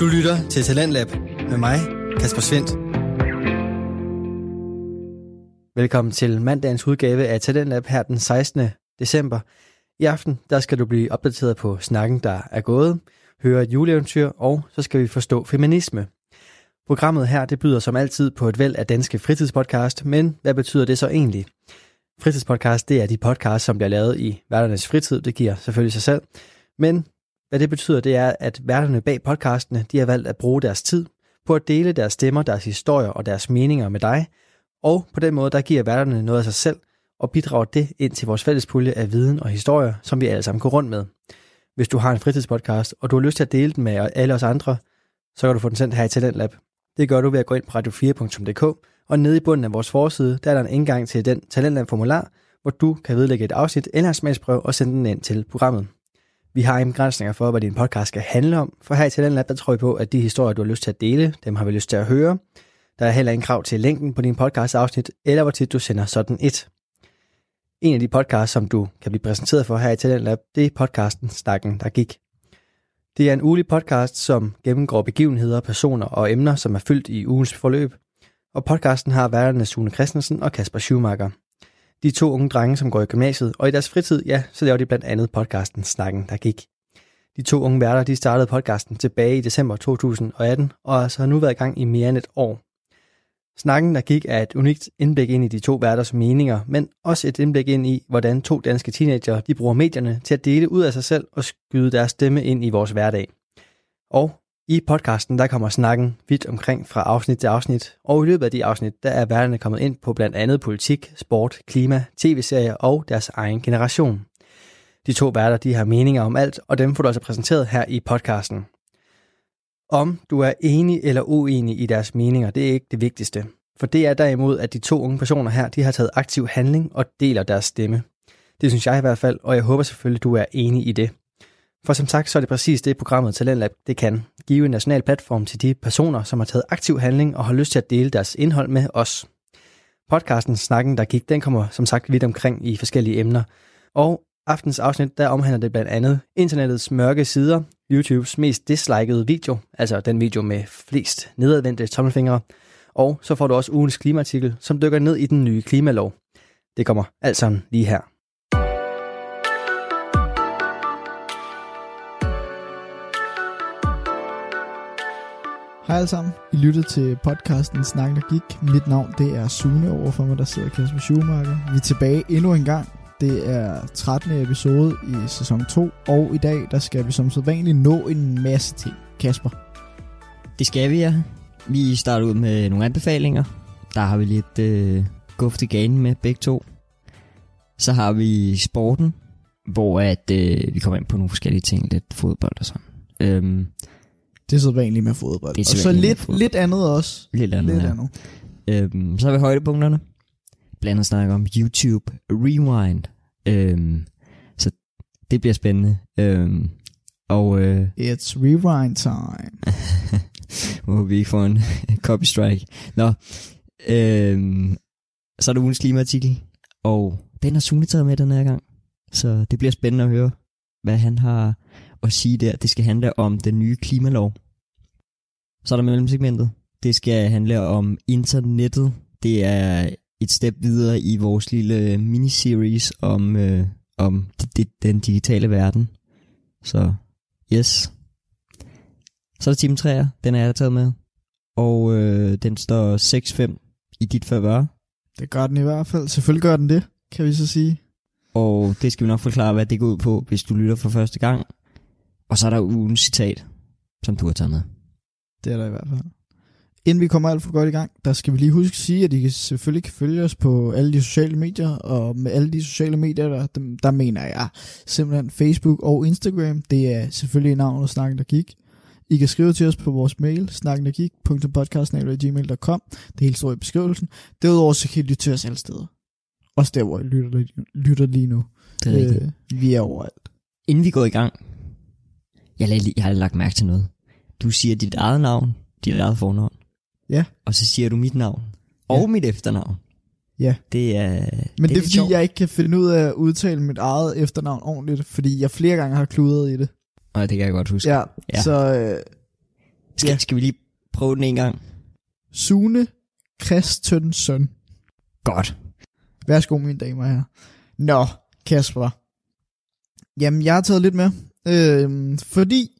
Du lytter til Talentlab med mig, Kasper Svendt. Velkommen til mandagens udgave af Talentlab her den 16. december. I aften der skal du blive opdateret på snakken, der er gået, høre et juleeventyr, og så skal vi forstå feminisme. Programmet her det byder som altid på et væld af danske fritidspodcast, men hvad betyder det så egentlig? Fritidspodcast det er de podcasts, som bliver lavet i hverdagens fritid, det giver selvfølgelig sig selv. Men hvad det betyder, det er, at værterne bag podcastene, de har valgt at bruge deres tid på at dele deres stemmer, deres historier og deres meninger med dig, og på den måde, der giver værterne noget af sig selv, og bidrager det ind til vores fælles pulje af viden og historier, som vi alle sammen går rundt med. Hvis du har en fritidspodcast, og du har lyst til at dele den med alle os andre, så kan du få den sendt her i Talentlab. Det gør du ved at gå ind på radio4.dk, og nede i bunden af vores forside, der er der en indgang til den Talentlab-formular, hvor du kan vedlægge et afsnit eller en smagsprøve og sende den ind til programmet. Vi har ingen begrænsninger for, hvad din podcast skal handle om, for her i Talentlab, der tror vi på, at de historier, du har lyst til at dele, dem har vi lyst til at høre. Der er heller ingen krav til længden på din podcast afsnit, eller hvor tit du sender sådan et. En af de podcasts, som du kan blive præsenteret for her i Talentlab, det er podcasten Snakken, der gik. Det er en ulig podcast, som gennemgår begivenheder, personer og emner, som er fyldt i ugens forløb. Og podcasten har værterne Sune Christensen og Kasper Schumacher. De to unge drenge, som går i gymnasiet, og i deres fritid, ja, så laver de blandt andet podcasten Snakken, der gik. De to unge værter, de startede podcasten tilbage i december 2018, og altså har nu været i gang i mere end et år. Snakken, der gik, er et unikt indblik ind i de to værters meninger, men også et indblik ind i, hvordan to danske teenager de bruger medierne til at dele ud af sig selv og skyde deres stemme ind i vores hverdag. Og i podcasten, der kommer snakken vidt omkring fra afsnit til afsnit, og i løbet af de afsnit, der er værterne kommet ind på blandt andet politik, sport, klima, tv-serier og deres egen generation. De to værter, de har meninger om alt, og dem får du altså præsenteret her i podcasten. Om du er enig eller uenig i deres meninger, det er ikke det vigtigste. For det er derimod, at de to unge personer her, de har taget aktiv handling og deler deres stemme. Det synes jeg i hvert fald, og jeg håber selvfølgelig, du er enig i det. For som sagt, så er det præcis det, programmet Talentlab det kan. Give en national platform til de personer, som har taget aktiv handling og har lyst til at dele deres indhold med os. Podcasten Snakken, der gik, den kommer som sagt vidt omkring i forskellige emner. Og aftens afsnit, der omhandler det blandt andet internettets mørke sider, YouTubes mest dislikede video, altså den video med flest nedadvendte tommelfingre, og så får du også ugens klimaartikel, som dykker ned i den nye klimalov. Det kommer alt sammen lige her. Hej alle sammen. I lytter til podcasten Snak der gik. Mit navn det er Sune overfor mig, der sidder Kasper Schumacher. Vi er tilbage endnu en gang. Det er 13. episode i sæson 2, og i dag der skal vi som sædvanligt nå en masse ting. Kasper. Det skal vi, ja. Vi starter ud med nogle anbefalinger. Der har vi lidt øh, guft i ganen med begge to. Så har vi sporten, hvor at, øh, vi kommer ind på nogle forskellige ting, lidt fodbold og sådan. Øhm, det er sædvanligt med fodbold. Det er og så sædvanligt med lidt, fodbold. lidt andet også. lidt andet, Lidt ja. andet. Øhm, så har vi højdepunkterne. Blandt andet snakker om YouTube Rewind. Øhm, så det bliver spændende. Øhm, og øh, It's rewind time. må vi ikke få en copy strike. Nå, øhm, så er der ugens klimaartikel, og den har Sune taget med den her gang. Så det bliver spændende at høre, hvad han har at sige der. Det skal handle om den nye klimalov. Så er der mellemsegmentet. Det skal handle om internettet. Det er et step videre i vores lille miniseries om, øh, om det, det, den digitale verden. Så yes. Så er der Team 3'er, den er jeg taget med. Og øh, den står 6-5 i dit favør. Det gør den i hvert fald. Selvfølgelig gør den det, kan vi så sige. Og det skal vi nok forklare, hvad det går ud på, hvis du lytter for første gang. Og så er der ugens citat, som du har taget med. Det er der i hvert fald. Inden vi kommer alt for godt i gang, der skal vi lige huske at sige, at I kan selvfølgelig kan følge os på alle de sociale medier, og med alle de sociale medier, der, dem- der mener jeg simpelthen Facebook og Instagram. Det er selvfølgelig navnet Snakken der gik. I kan skrive til os på vores mail, snakkendergik.podcast.gmail.com. Det hele står i beskrivelsen. Derudover så kan I lytte til os alle steder. Også der, hvor I lytter, lige- lytter lige nu. Det er rigtigt. Øh, vi er overalt. Inden vi går i gang, jeg, lag, lige- jeg har lagt mærke til noget. Du siger dit eget navn, dit eget fornavn. Ja. Og så siger du mit navn. Og Ja. mit efternavn. Ja. Det er Men det er, det er fordi, sjovt. jeg ikke kan finde ud af at udtale mit eget efternavn ordentligt, fordi jeg flere gange har kludret i det. Og det kan jeg godt huske. Ja, Ja. så øh, Skal, Ja. ja. skal vi lige prøve den en gang? Sune Christensen. Godt. Værsgo, mine damer og herrer. Nå, Kasper. Jamen, jeg har taget lidt med. Øh, fordi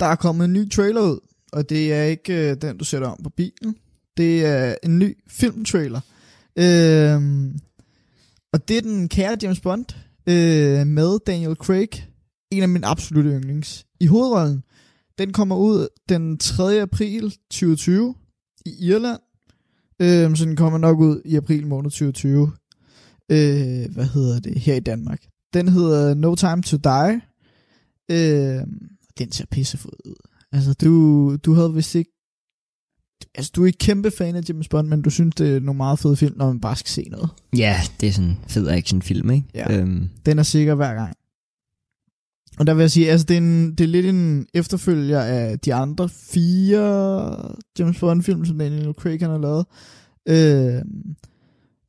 der er kommet en ny trailer ud. Og det er ikke øh, den, du sætter om på bilen. Det er en ny filmtrailer. Øh, og det er den kære James Bond øh, med Daniel Craig. En af mine absolutte yndlings. I hovedrollen. Den kommer ud den 3. april 2020 i Irland. Øh, så den kommer nok ud i april måned 2020. Øh, hvad hedder det? Her i Danmark. Den hedder No Time to Die. Øh, den ser pissefed ud. Altså, du, du havde vist ikke... Altså, du er ikke kæmpe fan af James Bond, men du synes, det er nogle meget fede film, når man bare skal se noget. Ja, det er sådan en fed actionfilm, ikke? Ja. Øhm, Den er sikker hver gang. Og der vil jeg sige, altså det er, en, det er lidt en efterfølger af de andre fire James Bond-film, som Daniel Craig han har lavet, øh,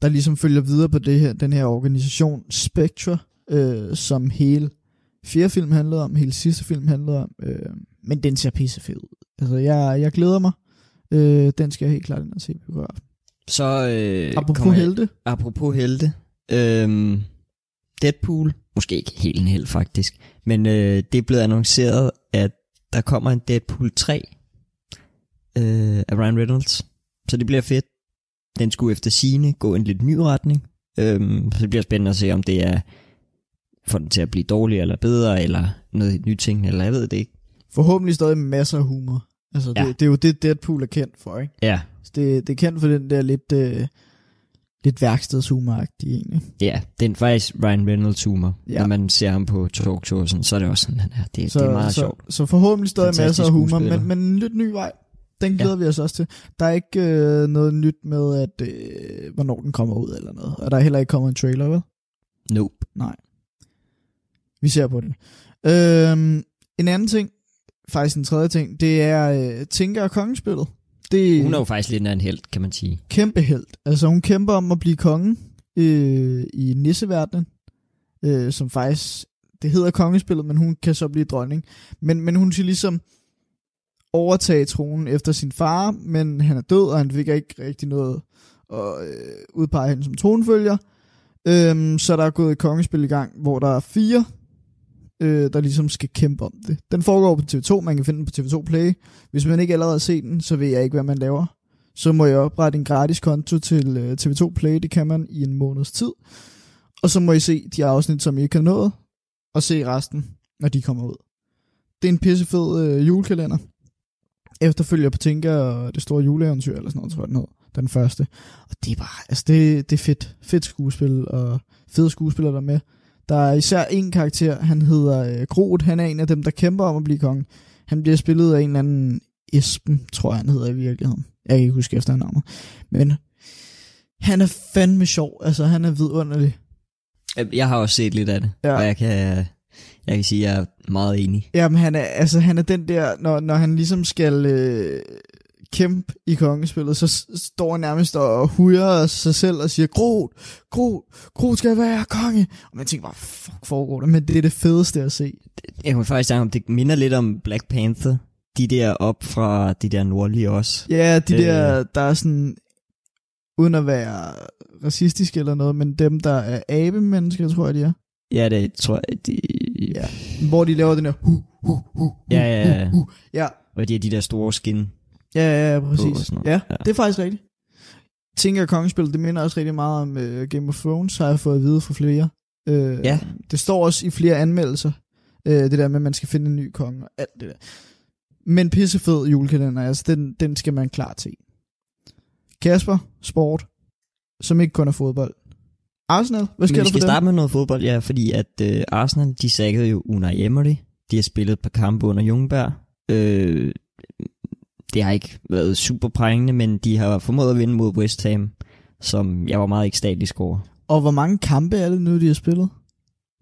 der ligesom følger videre på det her, den her organisation Spectre, øh, som hele fjerde film handlede om, hele sidste film handlede om, øh, men den ser pissefed ud. Altså jeg, jeg glæder mig. Øh, den skal jeg helt klart ind og se på biografen. så øh, Apropos jeg- helte. Apropos helte. Øhm, Deadpool. Måske ikke helt en held, faktisk. Men øh, det er blevet annonceret, at der kommer en Deadpool 3 øh, af Ryan Reynolds. Så det bliver fedt. Den skulle efter sine gå en lidt ny retning. Øhm, så det bliver spændende at se, om det er for den til at blive dårligere eller bedre, eller noget nyt ting, eller jeg ved det ikke. Forhåbentlig stadig masser af humor. Altså, det, Ja. det er jo det, Deadpool er kendt for, ikke? Ja, Så det, det er kendt for den der lidt, øh, lidt værkstedshumoragtige egentlig. ja, det er faktisk Ryan Reynolds humor. Ja. Når man ser ham på talkshow, og sådan, så er det også sådan, han er. Det, Så, det er meget så, sjovt. Så forhåbentlig stadig Fantastisk masser af humor, men, men en lidt ny vej. Den glæder ja. vi os også til. Der er ikke øh, noget nyt med, at øh, hvornår den kommer ud eller noget. Og der er heller ikke kommet en trailer, vel? Nope. Vi ser på det. Øhm, en anden ting, faktisk en tredje ting, det er øh, Tinker og Kongespillet. Det Hun er jo faktisk lidt af en held, kan man sige. kæmpe held. Altså hun kæmper om at blive konge øh, i nisseverdenen, øh, som faktisk, det hedder kongespillet, men hun kan så blive dronning. Men, men hun skal ligesom overtage tronen efter sin far, men han er død, og han fik ikke rigtig noget at øh, udpege hende som tronfølger. Øhm, så der er gået et kongespil i gang, hvor der er fire, øh, der ligesom skal kæmpe om det. Den foregår på TV2, man kan finde den på TV2 Play. Hvis man ikke allerede har set den, så ved jeg ikke, hvad man laver så må jeg oprette en gratis konto til øh, TV2 Play. Det kan man i en måneds tid. Og så må I se de afsnit, som I ikke har nået, og se resten, når de kommer ud. Det er en pissefed øh, julekalender. Efterfølger på Tinker og det store juleeventyr, eller sådan noget, tror jeg den hedder Den første. Og det er bare, altså det, det er fedt. Fedt skuespil, og fede skuespillere der med. Der er især en karakter, han hedder øh, Groot. Han er en af dem, der kæmper om at blive konge. Han bliver spillet af en eller anden Esben, tror jeg, han hedder i virkeligheden. Jeg kan ikke huske efternavnet. Men han er fandme sjov. Altså, han er vidunderlig. Øh, Jeg har også set lidt af det, ja. og jeg kan, jeg kan sige, at jeg er meget enig. Jamen, han er, altså, han er den der, når, når han ligesom skal øh, kæmpe i kongespillet, så står han nærmest og hujer sig selv og siger, Groot, Groot, Groot skal være konge. Og man tænker bare, fuck foregår det, men det er det fedeste at se. Jeg kan faktisk sige, om det minder lidt om Black Panther. De der op fra de der nordlige også. Ja, de Øh. der, der er sådan, uden at være racistisk eller noget, men dem, der er abemennesker, tror jeg, de er. Ja, det tror jeg, de... Ja. Hvor de laver den her, hu, hu, hu, Ja, ja, ja. hu. Ja, Og de har de der store skin. Ja, ja, ja, præcis. Ja, Ja. det er faktisk rigtigt. Tinker Kongespil, det minder også rigtig meget om uh, Game of Thrones, har jeg fået at vide fra flere. Uh, Ja. Det står også i flere anmeldelser, uh, det der med, at man skal finde en ny konge og alt det der. Men pissefed julekalender, altså den, den skal man klart se. Kasper, sport, som ikke kun er fodbold. Arsenal, hvad sker Men vi der skal for starte dem? med noget fodbold, ja, fordi at øh, Arsenal, de sækkede jo Unai Emery. De har spillet et par kampe under Jungberg. Øh, det har ikke været super prængende, men de har formået at vinde mod West Ham, som jeg var meget ekstatisk over. Og hvor mange kampe er det nu, de har spillet?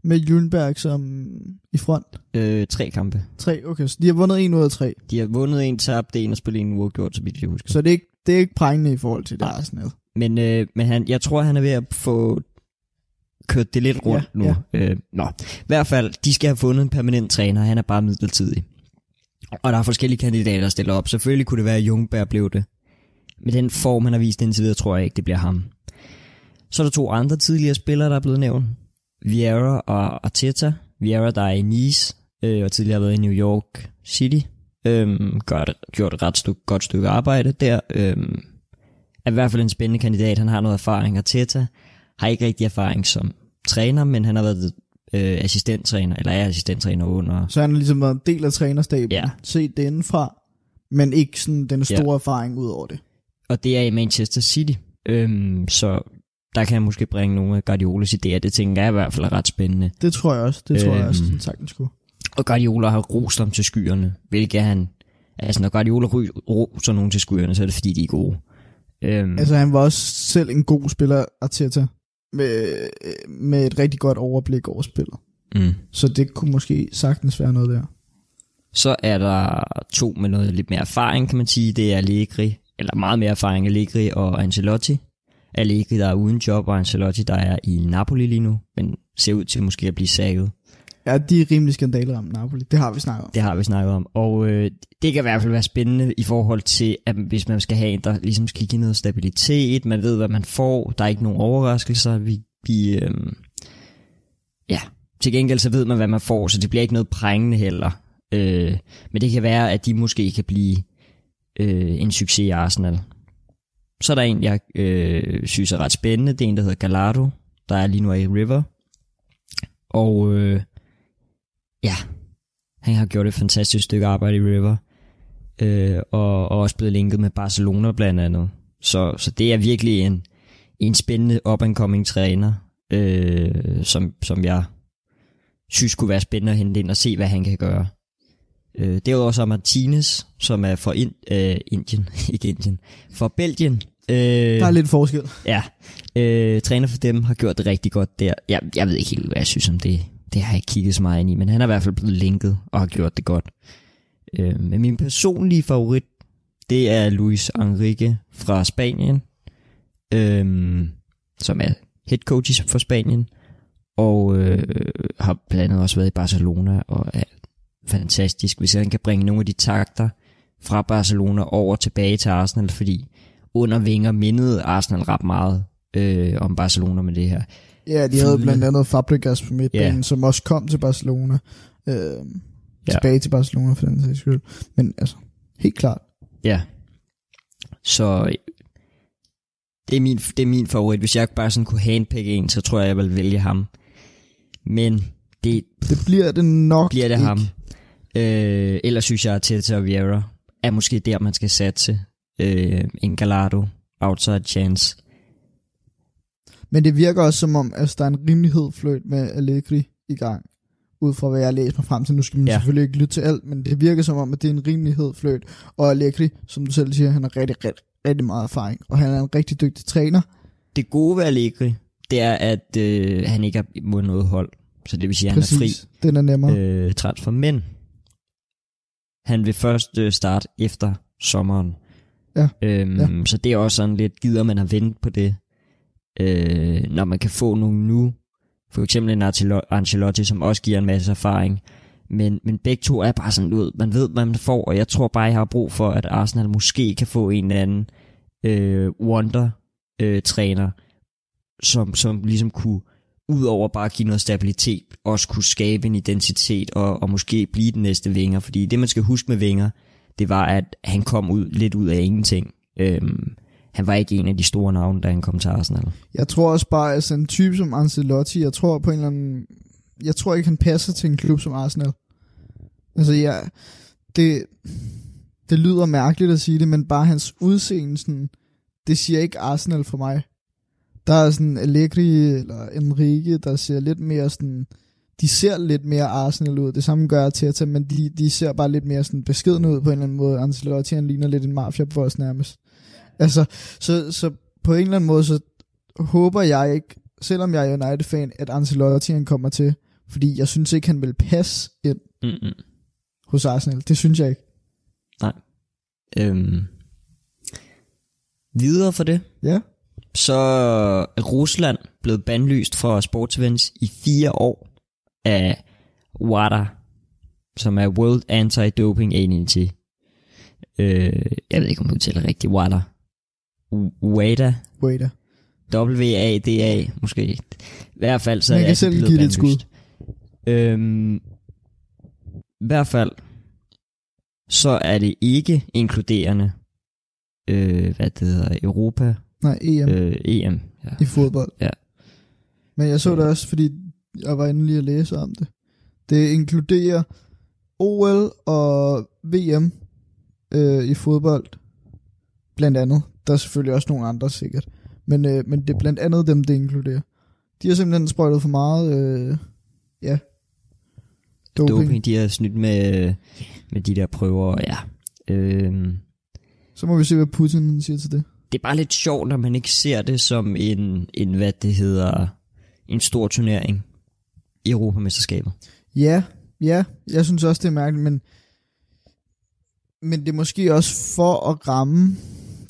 Med Jürgenberg som i front? Øh, tre kampe. Tre, okay, så de har vundet en ud af tre. De har vundet en, tabt en og spillet en uafgjort, så vidt jeg husker. Så det er ikke, det er ikke prængende i forhold til det Nej. Arsenal. Men, øh, men han, jeg tror, han er ved at få kørt det lidt rundt Ja, nu. ja. Øh, nå, i hvert fald, de skal have fundet en permanent træner. Han er bare midlertidig. Og der er forskellige kandidater, der stiller op. Selvfølgelig kunne det være, at Jungberg blev det. Med den form, han har vist indtil videre, tror jeg ikke, det bliver ham. Så er der to andre tidligere spillere, der er blevet nævnt. Vieira og Arteta. Vieira, der er i Nice, øh, og tidligere har været i New York City. Øhm, gør det, gjort et ret stykke, godt stykke arbejde der. Øhm, er i hvert fald en spændende kandidat. Han har noget erfaring. Arteta har ikke rigtig erfaring som træner, men han har været øh, assistenttræner, eller er assistenttræner under. Så han har ligesom været en del af trænerstaben, Ja. set det indenfra, men ikke sådan den store Ja. erfaring ud over det. Og det er i Manchester City. Øhm, så der kan jeg måske bringe nogle af Guardiolas idéer. Det tænker jeg i hvert fald er ret spændende. Det tror jeg også. Det tror jeg Øhm. også, den sagtens kunne. Og Guardiola har rost ham til skyerne, hvilket han... Altså, når Guardiola roser nogen til skyerne, så er det fordi, de er gode. Øhm, Altså, han var også selv en god spiller, Arteta, med, med et rigtig godt overblik over spillet. mm. Så det kunne måske sagtens være noget der. Så er der to med noget lidt mere erfaring, kan man sige. Det er Allegri, eller meget mere erfaring, Allegri og Ancelotti. Allegri, der er uden job, og Ancelotti, der er i Napoli lige nu, men ser ud til måske at blive saget. Ja, de er rimelig skandaleramt, Napoli. Det har vi snakket om. Det har vi snakket om. Og øh, det kan i hvert fald være spændende i forhold til, at hvis man skal have en, der ligesom skal give noget stabilitet, man ved, hvad man får, der er ikke nogen overraskelser, vi, vi øh, ja, til gengæld så ved man, hvad man får, så det bliver ikke noget prængende heller. Øh, men det kan være, at de måske kan blive øh, en succes i Arsenal. Så er der en, jeg øh, synes er ret spændende, det er en, der hedder Gallardo, der er lige nu i River. Og øh, ja, han har gjort et fantastisk stykke arbejde i River, øh, og, og også blevet linket med Barcelona blandt andet. Så, så det er virkelig en, en spændende up-and-coming træner, øh, som, som jeg synes kunne være spændende at hente ind og se, hvad han kan gøre. Øh, derudover så er Martinez, som er fra ind, øh, Indien, ikke Indien, fra Belgien. Øh, Der er lidt forskel. Ja, øh, træner for dem har gjort det rigtig godt der. Jeg, jeg ved ikke helt, hvad jeg synes om det. Det har jeg ikke kigget så meget ind i, men han er i hvert fald blevet linket og har gjort det godt. Øh, men min personlige favorit, det er Luis Enrique fra Spanien, øh, som er head coach for Spanien, og øh, har blandt andet også været i Barcelona, og er fantastisk, hvis han kan bringe nogle af de takter fra Barcelona over tilbage til Arsenal, fordi under vinger mindede Arsenal ret meget øh, om Barcelona med det her. Ja, de havde blandt andet Fabregas på midtbanen, Ja. som også kom til Barcelona. Øh, tilbage til Barcelona for den sags skyld. Men altså, helt klart. Ja. Så det er, min, det er min favorit. Hvis jeg bare sådan kunne handpikke en, så tror jeg, jeg vil vælge ham. Men det Det bliver det nok bliver det ikke. ham. Øh, ellers synes jeg, at Tete og Vieira er måske der, man skal satse. Øh, en Gallardo, outside chance. Men det virker også som om, at der er en rimelighed fløjt med Allegri i gang. Ud fra hvad jeg læst mig frem til. Nu skal man Ja. selvfølgelig ikke lytte til alt, men det virker som om, at det er en rimelighed fløjt. Og Allegri, som du selv siger, han har rigtig, rigtig, rigtig meget erfaring. Og han er en rigtig dygtig træner. Det gode ved Allegri, det er, at øh, han ikke har mod noget hold. Så det vil sige, at han er fri. Den er nemmere. Øh, transfer, men han vil først øh, starte efter sommeren. Ja, Øhm, ja. Så det er også sådan lidt, gider man at vente på det, øh, når man kan få nogle nu, for eksempel en Ancelotti, som også giver en masse erfaring, men, men begge to er bare sådan ud, man ved, hvad man får, og jeg tror bare, jeg har brug for, at Arsenal måske kan få en eller anden øh, wonder-træner, øh, som, som ligesom kunne udover bare at give noget stabilitet, også kunne skabe en identitet og, og måske blive den næste vinger. Fordi det, man skal huske med vinger, det var, at han kom ud lidt ud af ingenting. Øhm, han var ikke en af de store navne, da han kom til Arsenal. Jeg tror også bare, at sådan en type som Ancelotti, jeg tror på en eller anden... Jeg tror ikke, han passer til en klub som Arsenal. Altså, ja, det, det lyder mærkeligt at sige det, men bare hans udseende, sådan, det siger ikke Arsenal for mig. Der er sådan Allegri eller Enrique, der ser lidt mere sådan... De ser lidt mere Arsenal ud. Det samme gør Arteta, men de, de ser bare lidt mere sådan beskeden ud på en eller anden måde. Ancelotti, han ligner lidt en mafia på os nærmest. Altså, så, så på en eller anden måde, så håber jeg ikke, selvom jeg er United-fan, at Ancelotti han kommer til. Fordi jeg synes ikke, han vil passe ind Mm-mm. hos Arsenal. Det synes jeg ikke. Øhm. Videre for det, Ja. så er Rusland blevet bandlyst fra sportsevents i fire år af WADA. som er World Anti-Doping Agency. Øh, jeg ved ikke, om du udtaler rigtigt. WADA. WADA. Waiter. W-A-D-A, måske. I hvert fald så Man er kan det selv give det et bandlyst. Øhm, I hvert fald, så er det ikke inkluderende, øh, hvad det hedder, Europa, Nej, EM øh, EM. Ja. i fodbold. Ja. Men jeg så det også, fordi jeg var inde lige at læse om det. Det inkluderer OL og VM øh, i fodbold, blandt andet. Der er selvfølgelig også nogle andre sikkert. Men, øh, men det er blandt andet dem, det inkluderer. De har simpelthen sprøjtet for meget, øh, ja, doping. Doping. De har snydt med, med de der prøver, ja. Øhm, Så må vi se, hvad Putin siger til det. det er bare lidt sjovt, når man ikke ser det som en, en hvad det hedder, en stor turnering i Europamesterskabet. Ja, ja, jeg synes også, det er mærkeligt, men, men det er måske også for at ramme,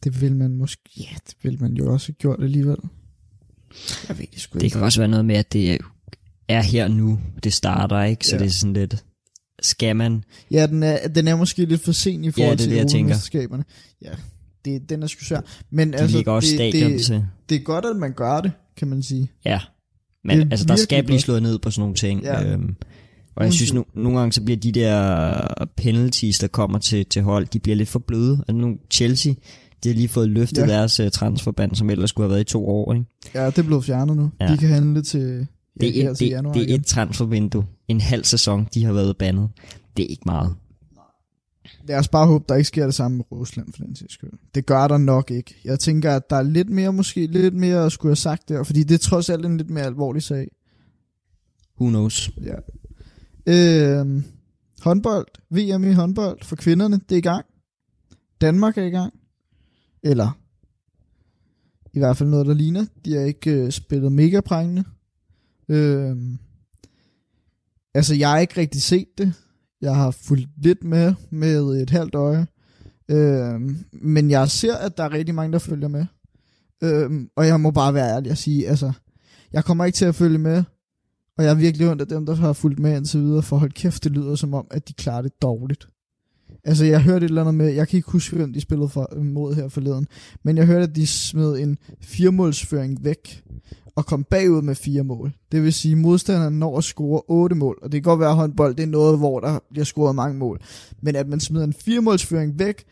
det vil man måske, ja, det vil man jo også have gjort alligevel. Jeg ved det sgu Det ikke. kan også være noget med, at det er her nu, det starter, ikke? Så Ja. ja. det er sådan lidt, skal man? Ja, den er, den er måske lidt for sen i forhold det er til det. Europamesterskaberne. Ja, det, den er sgu svær. Men De altså, ligger også det, det, til. det er godt, at man gør det, kan man sige. Ja, Det men er altså, der skal blive slået ned på sådan nogle ting. Ja. Ja. Øhm, og jeg synes, no, nogle gange så bliver de der penalties, der kommer til, til hold, de bliver lidt for bløde. Altså nu Chelsea, de har lige fået løftet Ja. deres uh, transferband, som ellers skulle have været i to år. Ikke? Ja, det er blevet fjernet nu. Ja. De kan handle til, ja, Det, er et, til det, januar det er igen. et transfervindue. En halv sæson, de har været bandet. Det er ikke meget. Lad os bare håbe, der ikke sker det samme med Rusland for den sags skyld. Det gør der nok ikke. Jeg tænker, at der er lidt mere, måske lidt mere at skulle have sagt der, fordi det er trods alt en lidt mere alvorlig sag. Who knows? Ja. Øhm, håndbold, VM i håndbold for kvinderne, det er i gang. Danmark er i gang. Eller i hvert fald noget, der ligner. De har ikke øh, spillet mega prængende. Øhm, altså, jeg har ikke rigtig set det. Jeg har fulgt lidt med med et halvt øje. Øhm, men jeg ser, at der er rigtig mange, der følger med. Øhm, og jeg må bare være ærlig og sige, altså, jeg kommer ikke til at følge med. Og jeg er virkelig ondt af dem, der har fulgt med indtil videre, for hold kæft, det lyder som om, at de klarer det dårligt. Altså, jeg hørte et eller andet med, jeg kan ikke huske, hvem de spillede for, mod her forleden, men jeg hørte, at de smed en firemålsføring væk, og kom bagud med fire mål. Det vil sige, at modstanderen når at score otte mål, og det kan godt være, at håndbold det er noget, hvor der bliver scoret mange mål. Men at man smider en firemålsføring væk,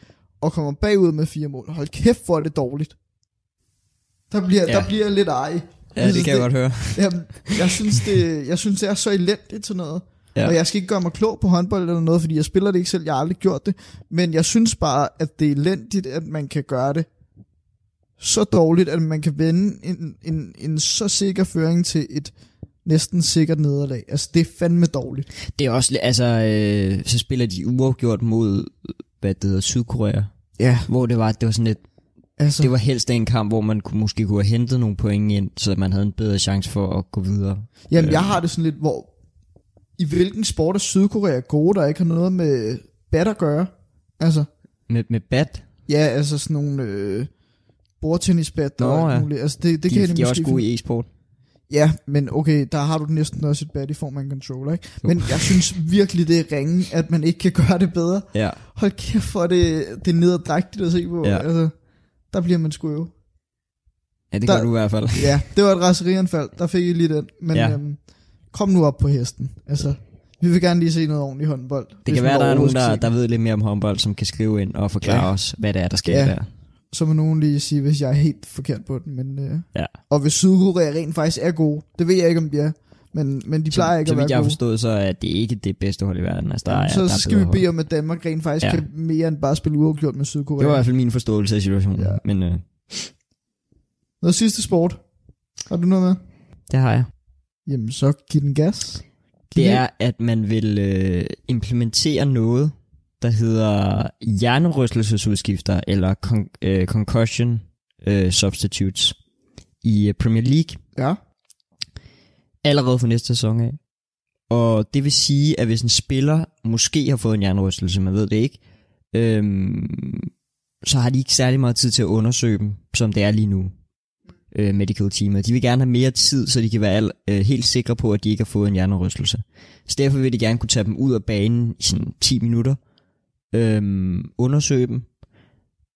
og kommer bagud med fire mål, hold kæft, hvor er det dårligt. Der bliver, ja. Der bliver lidt ej. Ja, det kan jeg godt høre. Jamen, jeg synes, det, jeg synes, det er så elendigt sådan noget. Ja. Og jeg skal ikke gøre mig klog på håndbold eller noget, fordi jeg spiller det ikke selv, jeg har aldrig gjort det. Men jeg synes bare, at det er elendigt, at man kan gøre det så dårligt, at man kan vende en, en, en så sikker føring til et næsten sikkert nederlag. Altså, det er fandme dårligt. Det er også, altså, øh, så spiller de uafgjort mod, hvad det hedder, Sydkorea. Ja, Hvor det var, det var sådan lidt, altså. det var helst en kamp, hvor man kunne, måske kunne have hentet nogle point ind, så man havde en bedre chance for at gå videre. Jamen, jeg har det sådan lidt, hvor... I hvilken sport er Sydkorea gode, der ikke har noget med bat at gøre? Altså, Med, med bat, ja, altså sådan nogle... Øh, bordtennisbat og alt ja. muligt. Altså, det, det de, kan de, de, er også gode i e-sport. Ja, men okay, der har du næsten også et bat i form af en controller, ikke? Men jeg synes virkelig, det er ringe, at man ikke kan gøre det bedre. Ja. Hold kæft, for det, det er nederdrægtigt at se på. Ja. Altså, der bliver man sgu jo. Ja, det Der- gør du i hvert fald. Ja, det var et raserianfald. Der fik I lige den. Men. Ja. øhm, kom nu op på hesten. Altså, vi vil gerne lige se noget ordentligt håndbold. Det kan være, der er nogen, der, der ved lidt mere om håndbold, som kan skrive ind og forklare Ja. os, hvad det er, der sker Ja. der. Så må nogen lige sige, hvis jeg er helt forkert på den. Men, øh, Ja. Og hvis Sydkorea rent faktisk er gode, det ved jeg ikke, om de er. Men, men de plejer så, ikke så at være vidt jeg har gode. forstået, så er det ikke det bedste hold i verden. Altså, der Jamen, er, så der er skal vi bede om, at Danmark rent faktisk ja. Kan mere end bare spille uafgjort med Sydkorea. Det var i hvert fald min forståelse af situationen. Ja. Men øh, Noget sidste sport. Har du noget med? det har jeg. Jamen, så giv den gas. Giv Det er, at man vil øh, implementere noget, der hedder hjernerystelsesudskifter, eller con- øh, concussion øh, substitutes i øh, Premier League. Ja. allerede fra næste sæson af. Og det vil sige, at hvis en spiller måske har fået en hjernerystelse, man ved det ikke, øhm, så har de ikke særlig meget tid til at undersøge dem, som det er lige nu. Øh, medical team, og de vil gerne have mere tid, så de kan være al, øh, helt sikre på, at de ikke har fået en hjernerystelse. Så derfor vil de gerne kunne tage dem ud af banen i sådan 10 minutter, øh, undersøge dem,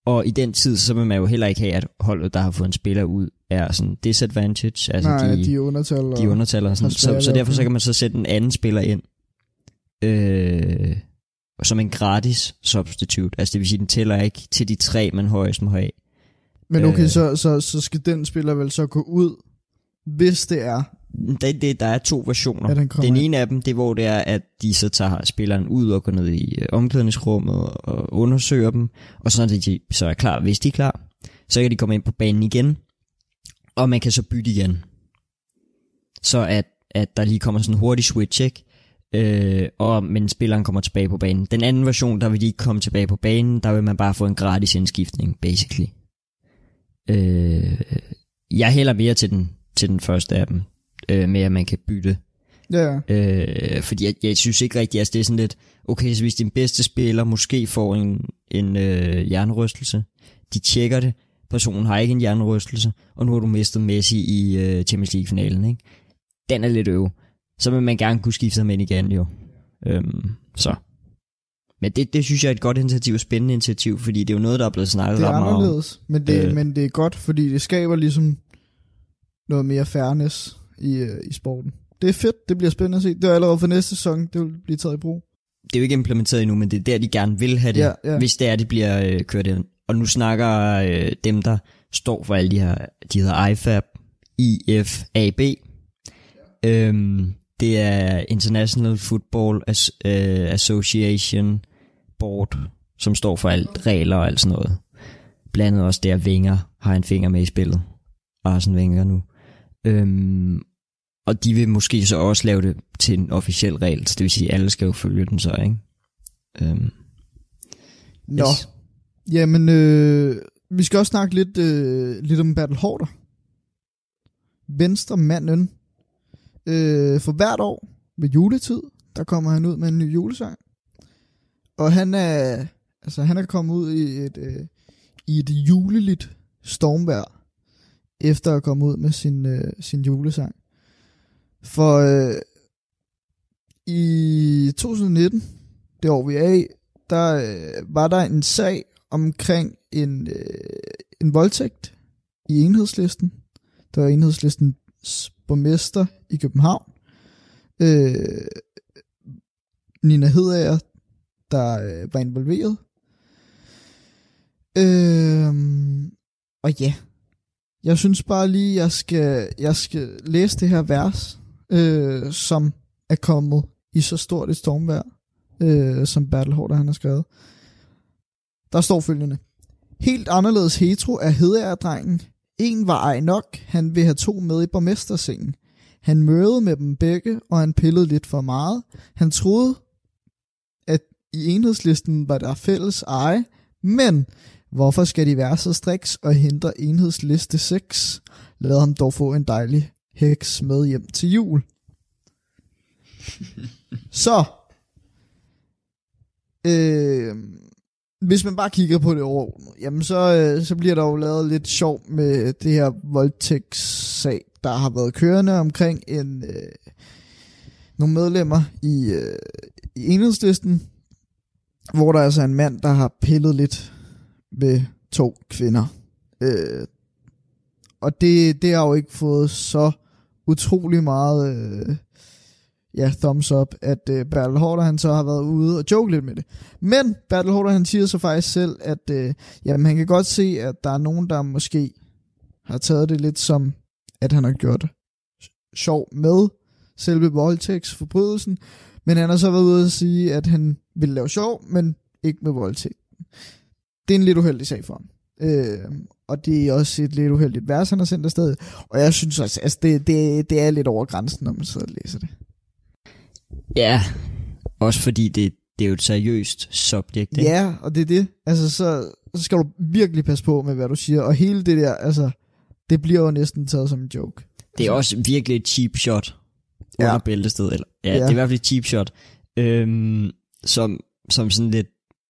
og i den tid, så vil man jo heller ikke have, at holdet, der har fået en spiller ud, er sådan disadvantage. Altså Nej, de, de er undertal. og- de undertaler sådan. Så, så derfor så kan man så sætte en anden spiller ind. Øh, som en gratis substitute. Altså det vil sige, den tæller ikke til de tre, man højst må have. Men okay, Øh. så, så, så skal den spiller vel så gå ud, hvis det er, Det, det, der er to versioner. kommer Den ind. ene af dem, det er, hvor det er, at de så tager spilleren ud og går ned i øh, omklædningsrummet og undersøger dem. Og så når de så er klar, hvis de er klar, så kan de komme ind på banen igen. Og man kan så bytte igen. Så at, at der lige kommer sådan en hurtig switch, ikke? Øh, og, men spilleren kommer tilbage på banen. Den anden version, der vil de ikke komme tilbage på banen, der vil man bare få en gratis indskiftning, basically. Øh, jeg hælder mere til den, til den første af dem, øh, med at man kan bytte Ja, Øh, fordi jeg, jeg synes ikke rigtigt, at det er sådan lidt, okay, så hvis din bedste spiller måske får en, en øh, hjernerystelse, de tjekker det, personen har ikke en hjernerystelse, og nu har du mistet Messi i øh, Champions League-finalen, ikke? Den er lidt øv. Så vil man gerne kunne skifte ham ind igen, jo. Øhm, så. Men det, det synes jeg er et godt initiativ, et spændende initiativ, fordi det er jo noget, der er blevet snakket det er ret meget om. anderledes, men det, Øh. men det er godt, fordi det skaber ligesom noget mere fairness i, øh, i sporten. Det er fedt, det bliver spændende at se. Det er allerede for næste sæson, det vil blive taget i brug. Det er jo ikke implementeret endnu, men det er der, de gerne vil have det, Ja, ja. hvis det er, det bliver øh, kørt ind. Og nu snakker øh, dem, der står for alle de her, de hedder IFAB, IFAB. Øhm, det er International Football As- øh, Association Board, som står for alt regler og alt sådan noget. Blandt andet også der Wenger har en finger med i spillet. Arsene Wenger nu. Øhm, og de vil måske så også lave det til en officiel regel, så det vil sige, at alle skal jo følge den så, ikke? Øhm, Nå, yes. jamen, øh, vi skal også snakke lidt, øh, lidt om Battle Horder. Venstre manden. Øh, for hvert år ved juletid, der kommer han ud med en ny julesang. Og han er, altså han er kommet ud i et, øh, i et juleligt stormvejr, efter at komme ud med sin, øh, sin julesang. For øh, i 2019, det år vi er i, der øh, var der en sag omkring en, øh, en voldtægt i enhedslisten. Der var enhedslistens borgmester i København. Øh, Nina Hedager, der øh, var involveret. Øh, og ja, jeg synes bare lige, jeg skal, jeg skal læse det her vers, øh, som er kommet i så stort et stormvær, øh, som Battle han har skrevet. Der står følgende. Helt anderledes hetero er Hedager-drengen. En var ej nok, han vil have to med i borgmestersengen. Han mødede med dem begge, og han pillede lidt for meget. Han troede, i enhedslisten var der fælles eje, men hvorfor skal de være så striks og hindre enhedsliste 6? Lad ham dog få en dejlig heks med hjem til jul. Så, øh, hvis man bare kigger på det over, jamen så, øh, så bliver der jo lavet lidt sjov med det her voldtægtssag, der har været kørende omkring en, øh, nogle medlemmer i, øh, i enhedslisten, hvor der altså er altså en mand, der har pillet lidt ved to kvinder. Øh, og det, det har jo ikke fået så utrolig meget øh, ja, thumbs up, at øh, Bertel Horder han så har været ude og joke lidt med det. Men Bertel Horder han siger så faktisk selv, at øh, jamen, han kan godt se, at der er nogen, der måske har taget det lidt som, at han har gjort sjov med selve voldtægtsforbrydelsen, men han har så været ude og sige, at han vil lave sjov, men ikke med voldtægt. Det er en lidt uheldig sag for ham. Øh, og det er også et lidt uheldigt vers, han har sendt afsted. Og jeg synes også, altså det, det, det er lidt over grænsen, når man sidder og læser det. Ja, også fordi det, det er jo et seriøst subjekt, ikke? Ja, og det er det. Altså, så, så skal du virkelig passe på med, hvad du siger. Og hele det der, altså, det bliver jo næsten taget som en joke. Det er også virkelig et cheap shot Ja. under bæltestedet. Eller, ja, Ja. det er i hvert fald et cheap shot. Øhm, som, som sådan lidt,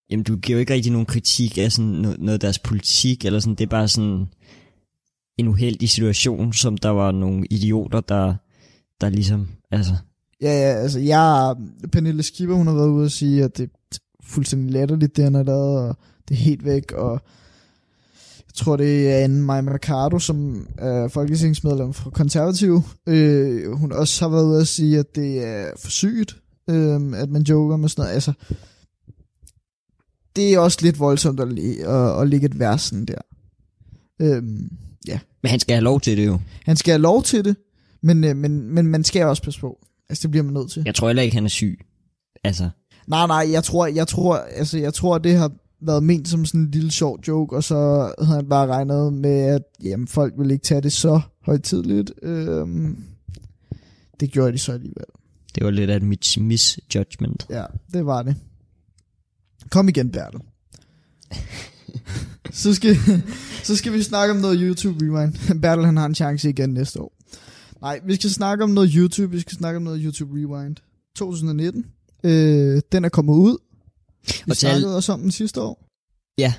jamen du giver jo ikke rigtig nogen kritik af sådan noget, noget af deres politik, eller sådan, det er bare sådan, en uheldig situation, som der var nogle idioter, der, der ligesom, altså, Ja, ja, altså jeg, Pernille Skipper, hun har været ude og sige, at det er fuldstændig latterligt, det han har lavet, og det er helt væk, og jeg tror, det er en Maja Mercado, som er folketingsmedlem fra Konservativ. Øh, hun også har været ude at sige, at det er for sygt, øh, at man joker med sådan noget. Altså, det er også lidt voldsomt at, at, at lægge et vers sådan der. Øh, ja. men han skal have lov til det jo. Han skal have lov til det, men, øh, men, men man skal også passe på. Altså, det bliver man nødt til. Jeg tror heller ikke, han er syg. Altså, Nej, nej, jeg tror, jeg tror, altså, jeg tror, det har været ment som sådan en lille sjov joke, og så havde han bare regnet med, at jamen, folk ville ikke tage det så højtidligt. Øhm, det gjorde de så alligevel. det var lidt af et mis- misjudgment. Ja, det var det. Kom igen, Bertel. så, skal, så skal vi snakke om noget YouTube Rewind. Bertel, han har en chance igen næste år. Nej, vi skal snakke om noget YouTube. Vi skal snakke om noget YouTube Rewind. 2019. Øh, den er kommet ud. Vi Og snakkede også om den sidste år. Ja,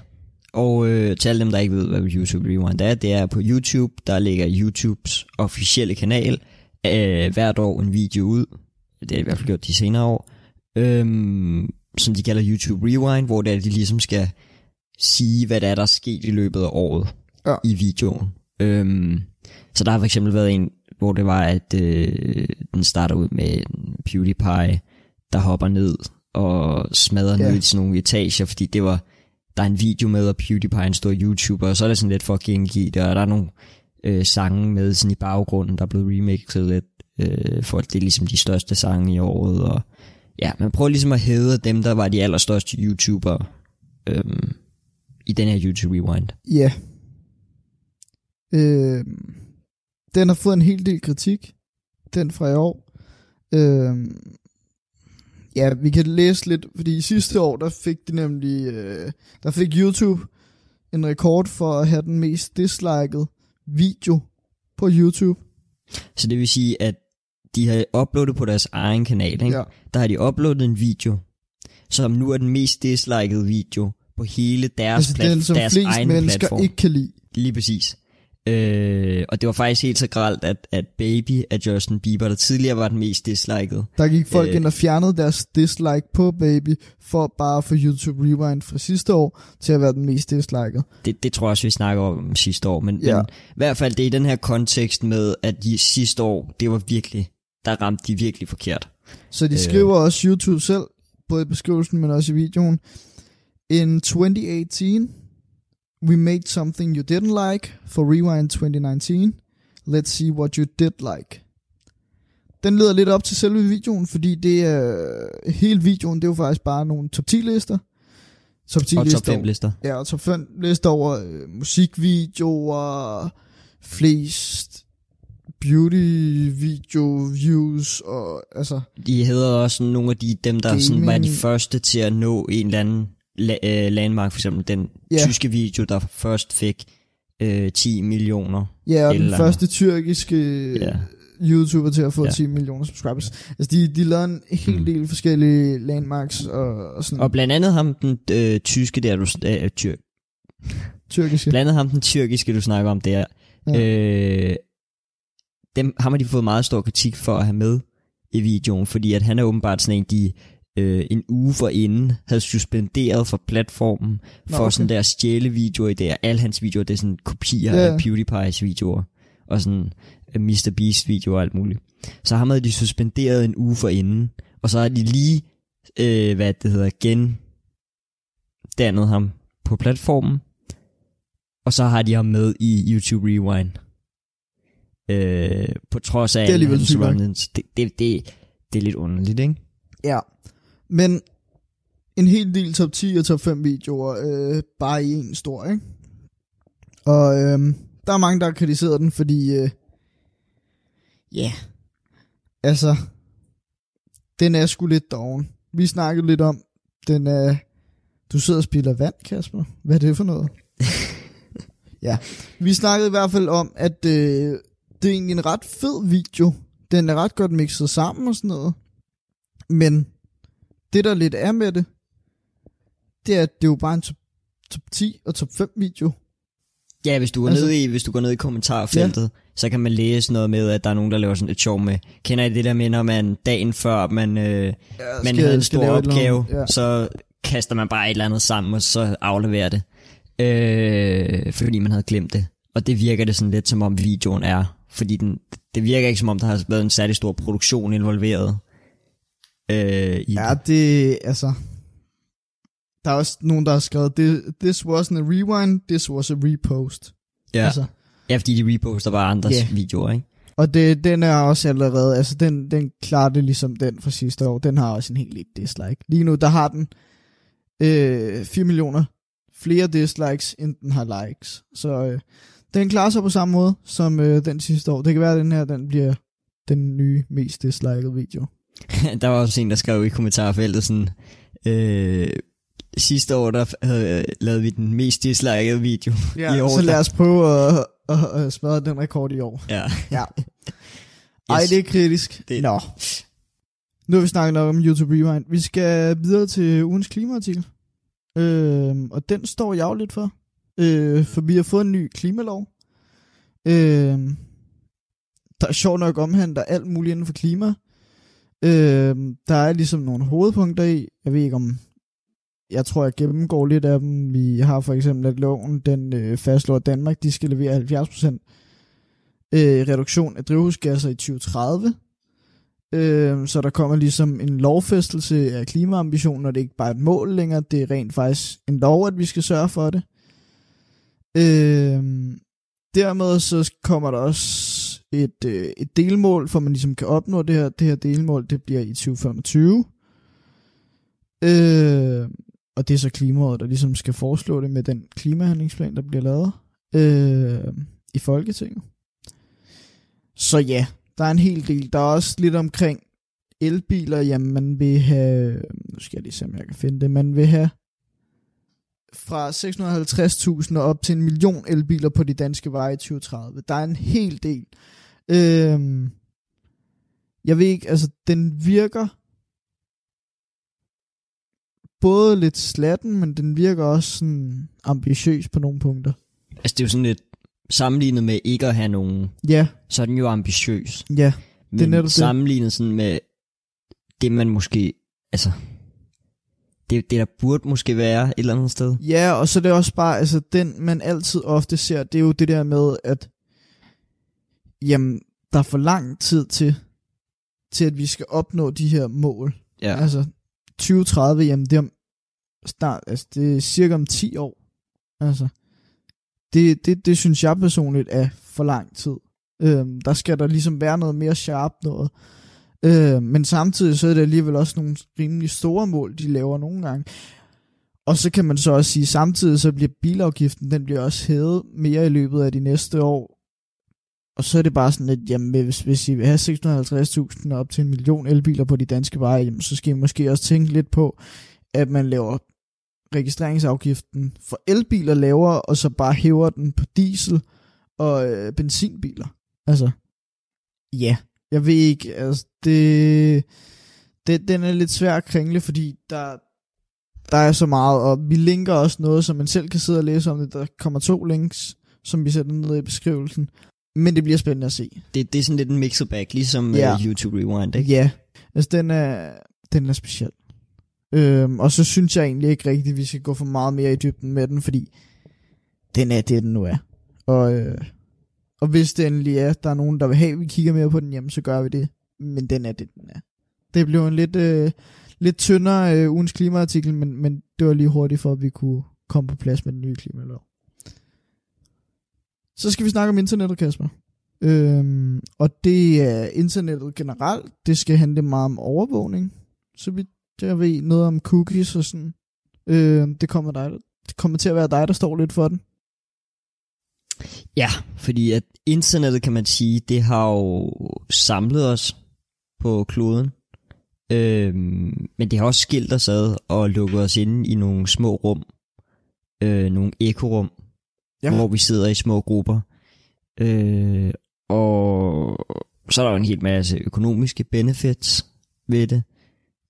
og øh, til alle dem, der ikke ved, hvad YouTube Rewind er, det er på YouTube, der ligger YouTubes officielle kanal øh, hvert år en video ud. Det har de i hvert fald gjort de senere år. Øhm, som de kalder YouTube Rewind, hvor det er, de ligesom skal sige, hvad der er, der er sket i løbet af året Ja. i videoen. Øhm, så der har for eksempel været en, hvor det var, at øh, den starter ud med PewDiePie, der hopper ned og smadrer Ja. ned i sådan nogle etager, fordi det var, der er en video med, og PewDiePie er en stor YouTuber, og så er det sådan lidt for at gengive det, og der er nogle øh, sange med sådan i baggrunden, der er blevet remixet lidt, øh, for at det er ligesom de største sange i året, og ja, man prøver ligesom at hæde dem, der var de allerstørste YouTubere øh, i den her YouTube Rewind. Ja. Øh, den har fået en hel del kritik. Den fra i år. Øh, ja, vi kan læse lidt, fordi sidste år, der fik de nemlig, øh, der fik YouTube en rekord for at have den mest dislikede video på YouTube. Så det vil sige, at de har uploadet på deres egen kanal, ikke? Ja. der har de uploadet en video, som nu er den mest dislikede video på hele deres, Altså plat- den, som deres flest egen mennesker platform. ikke kan lide. Lige præcis. Øh, og det var faktisk helt så gralt, at, at Baby af Justin Bieber, der tidligere var den mest dislikede. Der gik folk Øh. ind og fjernede deres dislike på Baby, for bare at få YouTube Rewind fra sidste år til at være den mest dislikede. Det, det tror jeg også, vi snakker om sidste år. Men, Ja. men i hvert fald det er i den her kontekst med, at de sidste år, det var virkelig, der ramte de virkelig forkert. Så de Øh. skriver også YouTube selv, både i beskrivelsen, men også i videoen. In 2018, we made something you didn't like for Rewind 2019. Let's see what you did like. Den leder lidt op til selve videoen, fordi det er hele videoen, det er jo faktisk bare nogle top 10 lister. Top 10 Og lister top 5 over- lister. Ja, og top 5 lister over øh, musikvideoer, flest beauty video views og altså De hedder også nogle af de, dem, der sådan var de Gaming. første til at nå en eller anden la- øh, landmark, for eksempel den Ja. tyske video, der først fik øh, 10 millioner. Ja, og den Eller- første tyrkiske Ja. YouTuber til at få Ja. ja. 10 millioner subscribers. Altså, de, de lavede en hel Mm. del forskellige landmarks og, og sådan Og blandt andet ham, den øh, tyske der, du, øh, tyr, tyrkiske. blandt andet ham, den tyrkiske, du snakker om der. Ja. Øh, dem, ham har de fået meget stor kritik for at have med i videoen, fordi at han er åbenbart sådan en, de øh, en uge for inden havde suspenderet fra platformen for okay. sådan der stjæle videoer i det. Alle hans videoer, det er sådan kopier Ja. af PewDiePie's videoer. Og sådan øh, Mr. Beast videoer og alt muligt. Så ham havde de suspenderet en uge for inden. Og så har de lige, øh, hvad det hedder, gendannet ham på platformen. Og så har de ham med i YouTube Rewind. Øh, på trods af Det er alligevel sygt det, det, det, det er lidt underligt, ikke? Ja. Men en hel del top 10 og top 5 videoer øh, bare i en stor, ikke? Og øh, der er mange, der har kritiseret den, fordi... Øh, ja, yeah. altså... Den er sgu lidt doven. Vi snakkede lidt om, den er... Du sidder og spiller vand, Kasper. Hvad er det for noget? ja, vi snakkede i hvert fald om, at øh, det er egentlig en ret fed video. Den er ret godt mixet sammen og sådan noget. Men det der lidt er med det, det er, at det er jo bare en top, top 10 og top 5 video. Ja, hvis du går, Altså- ned i, hvis du går ned i kommentarfeltet, ja. så kan man læse noget med, at der er nogen, der laver sådan lidt sjov med. Kender I det der med, når man dagen før, man, øh, man havde en stor opgave, Ja. så kaster man bare et eller andet sammen, og så afleverer det. Øh, fordi man havde glemt det. Og det virker det sådan lidt, som om videoen er. Fordi den, det virker ikke, som om der har været en særlig stor produktion involveret. Øh, i Ja, det, altså... Der er også nogen, der har skrevet, "This- wasn't a rewind, this was a repost. ja. Altså, ja, fordi de reposter bare andres Ja. yeah. videoer, ikke? og det, den er også allerede, altså den, den klarer det ligesom den fra sidste år. Den har også en helt lidt dislike. Lige nu, der har den øh, 4 millioner flere dislikes, end den har likes. Så øh, den klarer sig på samme måde som øh, den sidste år. Det kan være, at den her den bliver den nye, mest dislikede video. der var også en, der skrev i kommentarfeltet sådan, øh, sidste år, der havde, lavede vi den mest dislikede video. Ja, I år, så lad os prøve at, at, at smadre den rekord i år. Ja. Ja. Ej, Yes. det er kritisk. Det- Nå. Nu har vi snakket nok om YouTube Rewind. Vi skal videre til ugens klimaartikel. Øh, og den står jeg jo lidt for. Øh, for vi har fået en ny klimalov. Øh, der er sjovt nok omhandler alt muligt inden for klima. Øh, der er ligesom nogle hovedpunkter i. Jeg ved ikke om... Jeg tror, jeg gennemgår lidt af dem. Vi har for eksempel, at loven den øh, fastslår, at Danmark de skal levere 70% øh, reduktion af drivhusgasser i 2030. Øh, så der kommer ligesom en lovfæstelse af klimaambitionen, og det er ikke bare et mål længere, det er rent faktisk en lov, at vi skal sørge for det. Øh, dermed så kommer der også et, øh, et delmål, for man ligesom kan opnå det her. Det her delmål, det bliver i 2025. Øh, og det er så klimaet, der ligesom skal foreslå det med den klimahandlingsplan, der bliver lavet øh, i Folketinget. Så ja, der er en hel del. Der er også lidt omkring elbiler. Jamen, man vil have... Nu skal jeg lige se, om jeg kan finde det. Man vil have fra 650.000 og op til en million elbiler på de danske veje i 2030. Der er en hel del. Øhm, jeg ved ikke, altså den virker både lidt slatten, men den virker også sådan ambitiøs på nogle punkter. Altså, det er jo sådan lidt sammenlignet med ikke at have nogen, Ja, så er den jo ambitiøs. ja, Men netop det. sammenlignet sådan med det, man måske, altså, det, det der burde måske være et eller andet sted. Ja, og så er det også bare, altså den man altid ofte ser, det er jo det der med, at jamen, der er for lang tid til, til at vi skal opnå de her mål. Ja. Altså 2030, jamen det er om snart, altså det er cirka om 10 år. Altså, det, det, det synes jeg personligt er for lang tid. Øhm, der skal der ligesom være noget mere sharp noget. Øh, men samtidig så er det alligevel også nogle rimelig store mål, de laver nogle gange. Og så kan man så også sige, samtidig så bliver bilafgiften, den bliver også hævet mere i løbet af de næste år. Og så er det bare sådan lidt, jamen hvis, hvis I vil have 650.000 op til en million elbiler på de danske veje, jamen, så skal I måske også tænke lidt på, at man laver registreringsafgiften for elbiler lavere, og så bare hæver den på diesel og øh, benzinbiler. Altså, ja, jeg ved ikke, altså det, det, den er lidt svær at kringle, fordi der, der er så meget, og vi linker også noget, som man selv kan sidde og læse om det. Der kommer to links, som vi sætter ned i beskrivelsen. Men det bliver spændende at se. Det, det er sådan lidt en mixer bag, ligesom Ja. ja. uh, YouTube Rewind, ikke? Ja, altså den er, den er speciel. Øhm, og så synes jeg egentlig ikke rigtigt, at vi skal gå for meget mere i dybden med den, fordi den er det, den nu er. Og, øh, og hvis det endelig er, der er nogen, der vil have, at vi kigger mere på den hjemme, så gør vi det. Men den er det, den er. Det blev en lidt, øh, lidt tyndere øh, ugens klimaartikel, men, men det var lige hurtigt for, at vi kunne komme på plads med den nye klimalov. Så skal vi snakke om internettet, Kasper. Øhm, og det er internettet generelt. Det skal handle meget om overvågning. Så vi der ved noget om cookies og sådan. Øhm, det, kommer dig, det kommer til at være dig, der står lidt for den. Ja, fordi at internettet, kan man sige, det har jo samlet os på kloden. Øhm, men det har også skilt os ad og lukket os inde i nogle små rum. Øh, nogle ekorum, Ja. hvor vi sidder i små grupper. Øh, og så er der jo en hel masse økonomiske benefits ved det.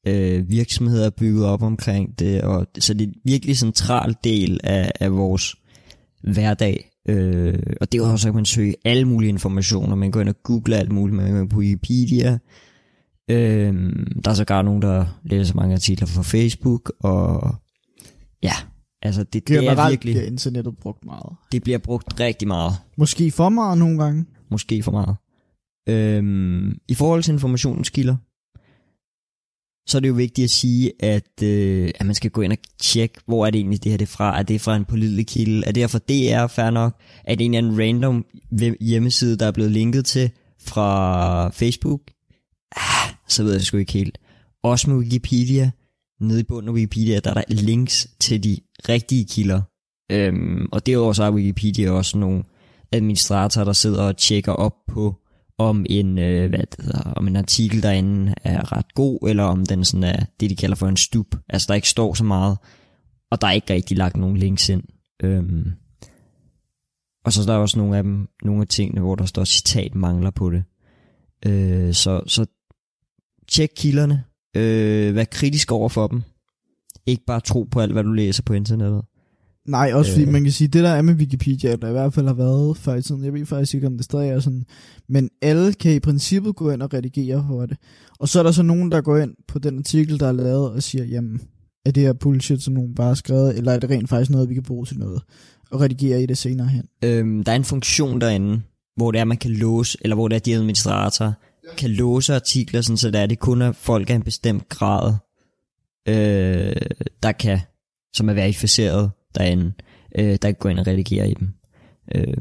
Øh, virksomheder er bygget op omkring det, og så det er en virkelig central del af, af vores hverdag Øh, og det er også, så kan man søge alle mulige informationer. Man går ind og google alt muligt. Man går ind på Wikipedia. Øh, der er sågar nogen, der læser mange artikler fra Facebook. Og ja, altså det, det er virkelig, bliver internettet brugt meget. det bliver brugt rigtig meget. Måske for meget nogle gange. Måske for meget. Øhm, I forhold til informationskilder, så er det jo vigtigt at sige, at, øh, at man skal gå ind og tjekke, hvor er det egentlig det her det er fra. Er det fra en pålidelig kilde? Er det fra DR, fair nok? Er det en random hjemmeside, der er blevet linket til fra Facebook? Ah, så ved jeg sgu ikke helt. Også med Wikipedia. Nede i bunden af Wikipedia, der er der links til de rigtige kilder. Øhm, og derudover så er Wikipedia også nogle administratorer, der sidder og tjekker op på, om en, øh, hvad det hedder, om en artikel derinde er ret god, eller om den sådan er det, de kalder for en stup. Altså der ikke står så meget, og der er ikke rigtig lagt nogen links ind. Øhm, og så der er der også nogle af dem, nogle af tingene, hvor der står citat mangler på det. Øh, så, så tjek kilderne. Øh, vær kritisk over for dem. Ikke bare tro på alt, hvad du læser på internettet. Nej, også fordi Øh. man kan sige, det der er med Wikipedia, der i hvert fald har været før i tiden, jeg ved faktisk ikke, om det stadig er sådan, men alle kan i princippet gå ind og redigere for det. Og så er der så nogen, der går ind på den artikel, der er lavet, og siger, jamen, er det her bullshit, som nogen bare har skrevet, eller er det rent faktisk noget, vi kan bruge til noget, og redigere i det senere hen. Øhm, der er en funktion derinde, hvor det er, man kan låse, eller hvor det er, de administratorer kan låse artikler, sådan, så det er, det kun er folk af en bestemt grad, øh, der kan, som er verificeret derinde, øh, der kan gå ind og redigere i dem. Øh,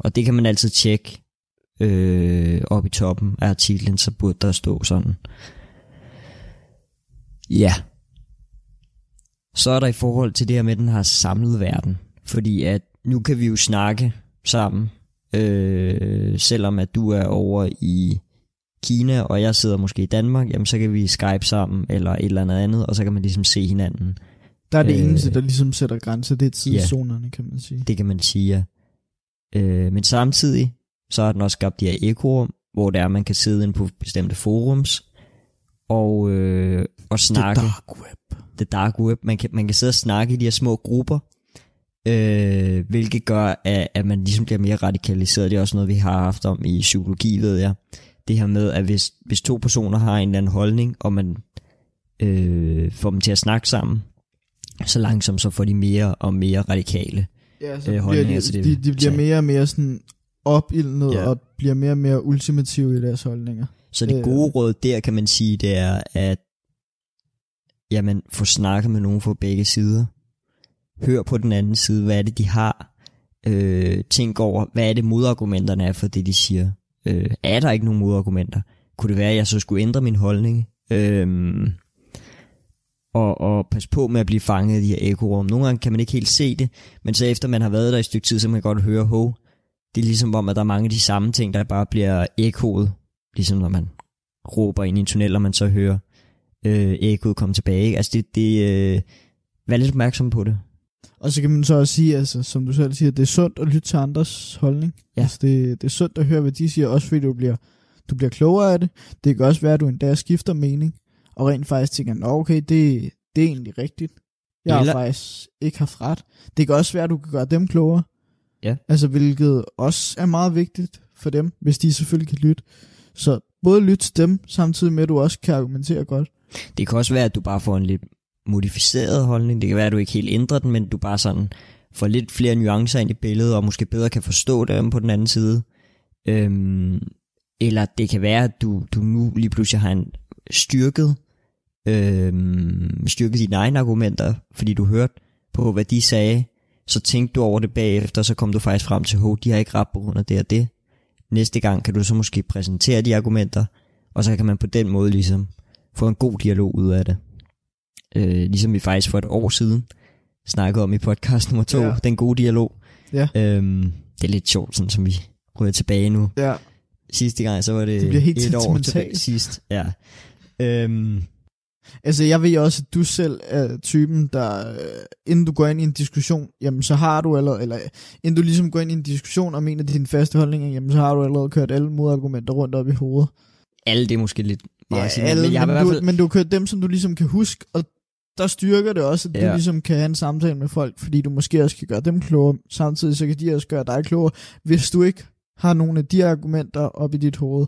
og det kan man altid tjekke øh, op i toppen af artiklen, så burde der stå sådan. Ja. Så er der i forhold til det her med, at den har samlet verden. Fordi at nu kan vi jo snakke sammen, øh, selvom at du er over i Kina, og jeg sidder måske i Danmark, jamen så kan vi Skype sammen, eller et eller andet andet, og så kan man ligesom se hinanden. Der er det Øh. eneste, der ligesom sætter grænser, det er tidszonerne, kan man sige. Det kan man sige, ja. Øh, men samtidig, så har den også skabt de her ekorum, hvor det er, man kan sidde inde på bestemte forums, og, øh, og Det snakke. dark web. the dark web. Man kan, man kan sidde og snakke i de her små grupper, øh, hvilket gør, at, at man ligesom bliver mere radikaliseret. Det er også noget, vi har haft om i psykologi, ved jeg. Det her med, at hvis, hvis to personer har en eller anden holdning, og man øh, får dem til at snakke sammen, så langsomt så får de mere og mere radikale. Ja, så øh, bliver holdninger de, til det, de, de bliver mere og mere sådan opildnet, Ja. og bliver mere og mere ultimative i deres holdninger. Så det Øh. gode råd der, kan man sige, det er, at jamen, få snakket med nogen fra begge sider. Hør på den anden side, hvad er det, de har. Øh, tænk over, hvad er det modargumenterne er for det, de siger. Øh, er der ikke nogen modargumenter? Kunne det være, at jeg så skulle ændre min holdning? Øh, og, og passe på med at blive fanget i de her ekorum. Nogle gange kan man ikke helt se det, men så efter man har været der i et stykke tid, så kan man godt høre, hov, det er ligesom om, at der er mange af de samme ting, der bare bliver ekoet. Ligesom når man råber ind i en tunnel, og man så hører øh, ekoet komme tilbage. Altså det, det øh, vær lidt opmærksom på det. Og så kan man så også sige, altså, som du selv siger, det er sundt at lytte til andres holdning. Ja. Altså, det, det er sundt at høre, hvad de siger, også fordi du bliver, du bliver klogere af det. Det kan også være, at du endda skifter mening, og rent faktisk tænker, Nå, okay, det, det er egentlig rigtigt. Jeg Eller- har faktisk ikke haft ret. Det kan også være, at du kan gøre dem klogere. Ja. Altså, hvilket også er meget vigtigt for dem, hvis de selvfølgelig kan lytte. Så både lytte til dem, samtidig med, at du også kan argumentere godt. Det kan også være, at du bare får en lidt modificeret holdning. Det kan være, at du ikke helt ændrer den, men du bare sådan får lidt flere nuancer ind i billedet, og måske bedre kan forstå dem på den anden side. Øhm, eller det kan være, at du, du nu lige pludselig har en styrket, øhm, styrket dine egne argumenter, fordi du hørte på, hvad de sagde, så tænkte du over det bagefter, så kom du faktisk frem til, at de har ikke ret på grund af det og det. Næste gang kan du så måske præsentere de argumenter, og så kan man på den måde ligesom få en god dialog ud af det. Øh, ligesom vi faktisk for et år siden snakkede om i podcast nummer to, Ja. den gode dialog. Ja. Øhm, det er lidt sjovt, sådan som vi ryger tilbage nu. Ja. Sidste gang, så var det, Det bliver helt et år tilbage sidst. Ja. Øhm, Altså, jeg ved også, at du selv er typen, der, øh, inden du går ind i en diskussion, jamen, så har du allerede, eller inden du ligesom går ind i en diskussion om en af dine faste holdninger, jamen, så har du allerede kørt alle modargumenter rundt op i hovedet. alle det er måske lidt meget Ja, sige, alle, men jeg men, du, fald, men du har kørt dem, som du ligesom kan huske, og der styrker det også, at ja. Du ligesom kan have en samtale med folk, fordi du måske også kan gøre dem klogere. Samtidig så kan de også gøre dig klogere, hvis du ikke har nogle af de argumenter op i dit hoved.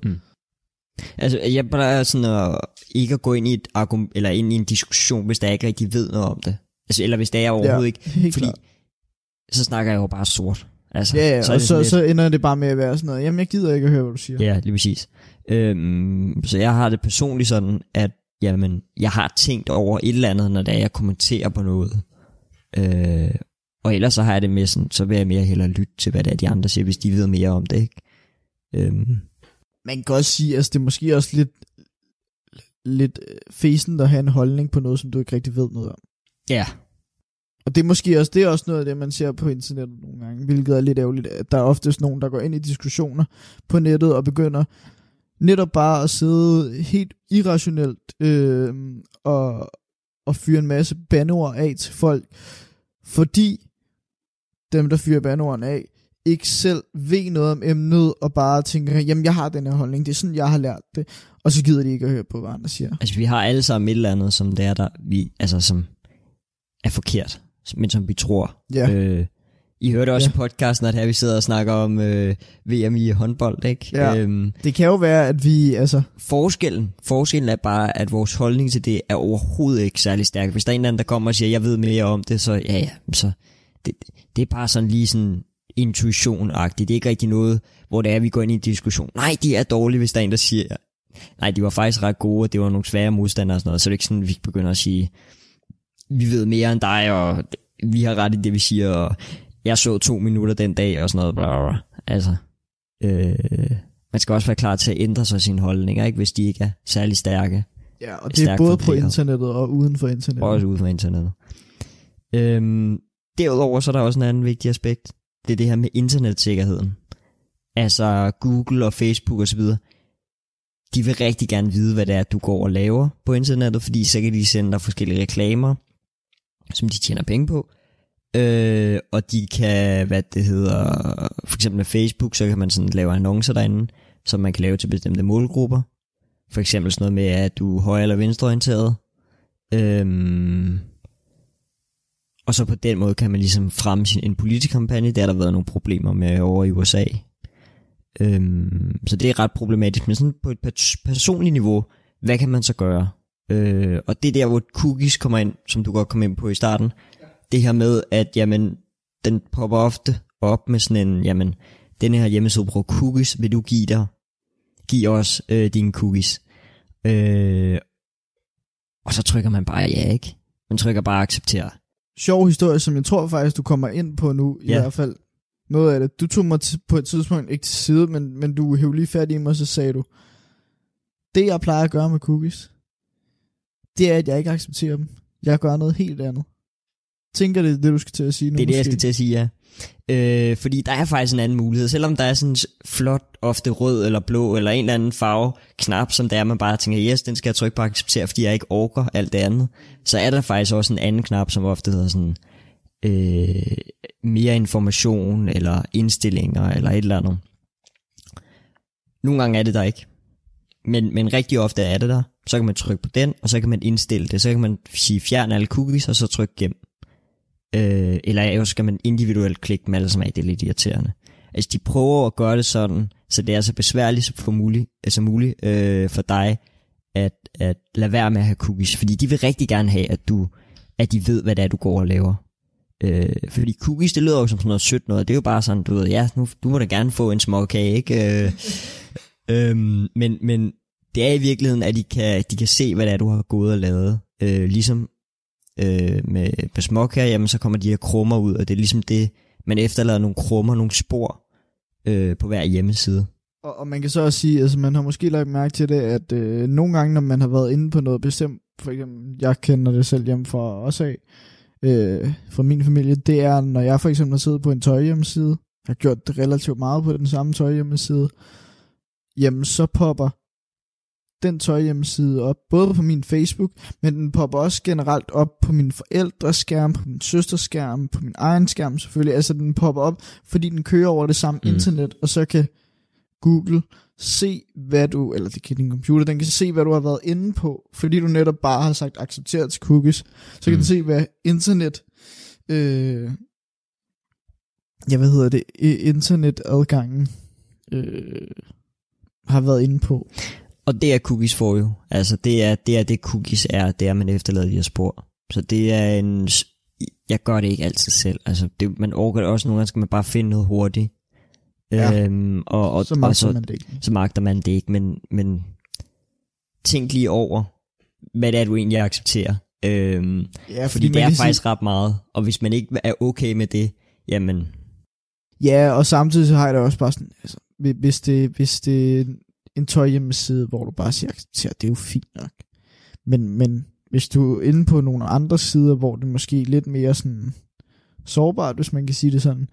Altså, jeg plejer sådan at ikke at gå ind i et argument, eller ind i en diskussion, hvis der ikke rigtig ved noget om det. Altså, eller hvis der er overhovedet Ja, ikke. Fordi klart. så snakker jeg jo bare sort. Altså, Ja, ja, er og det så, sådan så ender det bare med at være sådan noget, jamen jeg gider ikke at høre, hvad du siger. Ja, lige præcis. Øhm, så jeg har det personligt sådan, at jamen, jeg har tænkt over et eller andet, når det er, jeg kommenterer på noget. Øh, og ellers så har jeg det med sådan, så vil jeg mere hellere lytte til, hvad det er, de andre siger, hvis de ved mere om det, ikke? Øhm, Man kan også sige, altså det er måske også lidt, lidt øh, fesen at have en holdning på noget, som du ikke rigtig ved noget om. ja, Og det er måske også, det er også noget af det, man ser på internettet nogle gange, hvilket er lidt ærgerligt, at der er oftest nogen, der går ind i diskussioner på nettet og begynder netop bare at sidde helt irrationelt øh, og, og fyre en masse bandeord af til folk, fordi dem, der fyrer bandeordene af, ikke selv ved noget om emnet, og bare tænker, jamen jeg har den her holdning, det er sådan, jeg har lært det, og så gider de ikke at høre på, hvad andre siger. altså vi har alle sammen et eller andet, som det er der, vi, altså som er forkert, men som vi tror. Ja, Øh, I hørte også Ja. i podcasten, at her vi sidder og snakker om øh, VM i håndbold, ikke? Ja. Øhm, det kan jo være, at vi, altså, Forskellen, forskellen er bare, at vores holdning til det er overhovedet ikke særlig stærk. Hvis der er en eller anden, der kommer og siger, jeg ved mere om det, så ja, ja, så det, det er bare sådan lige sådan intuition-agtigt. Det er ikke rigtig noget, hvor det er, at vi går ind i en diskussion. Nej, de er dårlige, hvis der er en, der siger, nej, de var faktisk ret gode, og det var nogle svære modstandere og sådan noget. Så er det ikke sådan, at vi begynder at sige, vi ved mere end dig, og vi har ret i det, vi siger, og jeg så to minutter den dag, og sådan noget. Bla, bla. Altså, øh, man skal også være klar til at ændre sig sine holdninger, ikke, hvis de ikke er særlig stærke. Ja, og det er både på internettet og uden for internettet. Også ude fra internettet. Øhm, derudover så er der også en anden vigtig aspekt. Det er det her med internetsikkerheden. Altså Google og Facebook osv. De vil rigtig gerne vide, hvad det er, du går og laver på internettet, fordi så kan de sende dig forskellige reklamer, som de tjener penge på. Øh, og de kan, hvad det hedder, for eksempel med Facebook, så kan man sådan lave annoncer derinde, som man kan lave til bestemte målgrupper. For eksempel sådan noget med, at du er højre- eller venstreorienteret. Øhm, og så på den måde kan man ligesom fremme sin, en politisk kampagne. Der har der været nogle problemer med over i USA. Øhm, så det er ret problematisk. Men sådan på et personligt niveau, hvad kan man så gøre? Øh, og det er der, hvor cookies kommer ind, som du godt kom ind på i starten. Det her med, at jamen, den popper ofte op med sådan en, jamen, den her hjemmeside bruger cookies, vil du give dig, give os øh, dine cookies. Øh, og så trykker man bare ja, ikke? Man trykker bare acceptere. Sjov historie, som jeg tror faktisk, du kommer ind på nu, i Ja. hvert fald. Noget af det. Du tog mig på et tidspunkt ikke til side, men, men du hævde lige fat i mig, og så sagde du, det jeg plejer at gøre med cookies, det er, at jeg ikke accepterer dem. Jeg gør noget helt andet. Tænker det er det, du skal til at sige nu? Det er det, jeg skal til at sige, ja. Øh, fordi der er faktisk en anden mulighed. Selvom der er sådan en flot, ofte rød eller blå, eller en eller anden farve knap, som der er, man bare tænker, yes, den skal jeg trykke på at acceptere, fordi jeg ikke orker alt det andet. Så er der faktisk også en anden knap, som ofte hedder sådan, øh, mere information, eller indstillinger, eller et eller andet. Nogle gange er det der ikke. Men, men rigtig ofte er det der. Så kan man trykke på den, og så kan man indstille det. Så kan man sige fjern alle cookies, og så trykke gem. Øh, eller jo skal man individuelt klikke dem alle sammen af, det er lidt irriterende. Altså de prøver at gøre det sådan, så det er så besværligt som, for muligt, altså muligt øh, for dig, at, at lade være med at have cookies. Fordi de vil rigtig gerne have, at du at de ved, hvad det er, du går og laver. Øh, fordi cookies, det lyder jo som sådan noget sødt noget. Det er jo bare sådan, du ved, ja, nu, du må da gerne få en småkage, ikke? Øh, øhm, men, men det er i virkeligheden, at de kan, de kan se, hvad det er, du har gået og lavet. Øh, ligesom øh, med, med småkager, jamen så kommer de her krummer ud, og det er ligesom det, man efterlader nogle krummer, nogle spor øh, på hver hjemmeside. Og, og man kan så også sige, altså man har måske lagt mærke til det, at øh, nogle gange, når man har været inde på noget bestemt, for eksempel, jeg kender det selv hjemme fra os af, øh, fra min familie, det er, når jeg for eksempel har siddet på en tøjhjemmeside, har gjort det relativt meget på den samme tøjhjemmeside, jamen så popper den tøjhjemmeside op, både på min Facebook, men den popper også generelt op på min forældres skærm, på min søsters skærm, på min egen skærm selvfølgelig. Altså den popper op, fordi den kører over det samme Mm. mm. internet, og så kan Google se, hvad du, eller det kan din computer, den kan se, hvad du har været inde på, fordi du netop bare har sagt accepteret til cookies. Så kan Mm. den se, hvad internet, øh, ja, hvad hedder det, internetadgangen øh, har været inde på. Og det er cookies for jo. Altså det er det, er det cookies er, det er, man efterlader de her spor. Så det er en... Jeg gør det ikke altid selv. Altså det, man overgår det også nogle gange, skal man bare finde noget hurtigt. Ja. Øhm, og, og, så og magter så, man det ikke. så magter man det ikke, men, men tænk lige over, hvad det er, du egentlig accepterer. Øhm, Ja, fordi det man er kan faktisk ret meget, og hvis man ikke er okay med det, jamen, Ja, og samtidig så har jeg det også bare sådan, altså, hvi- hvis det, hvis det en tøjhjemmeside, hvor du bare siger accepter, det er jo fint nok. Men, men hvis du er inde på nogle andre sider, hvor det måske er lidt mere sådan sårbart, hvis man kan sige det sådan,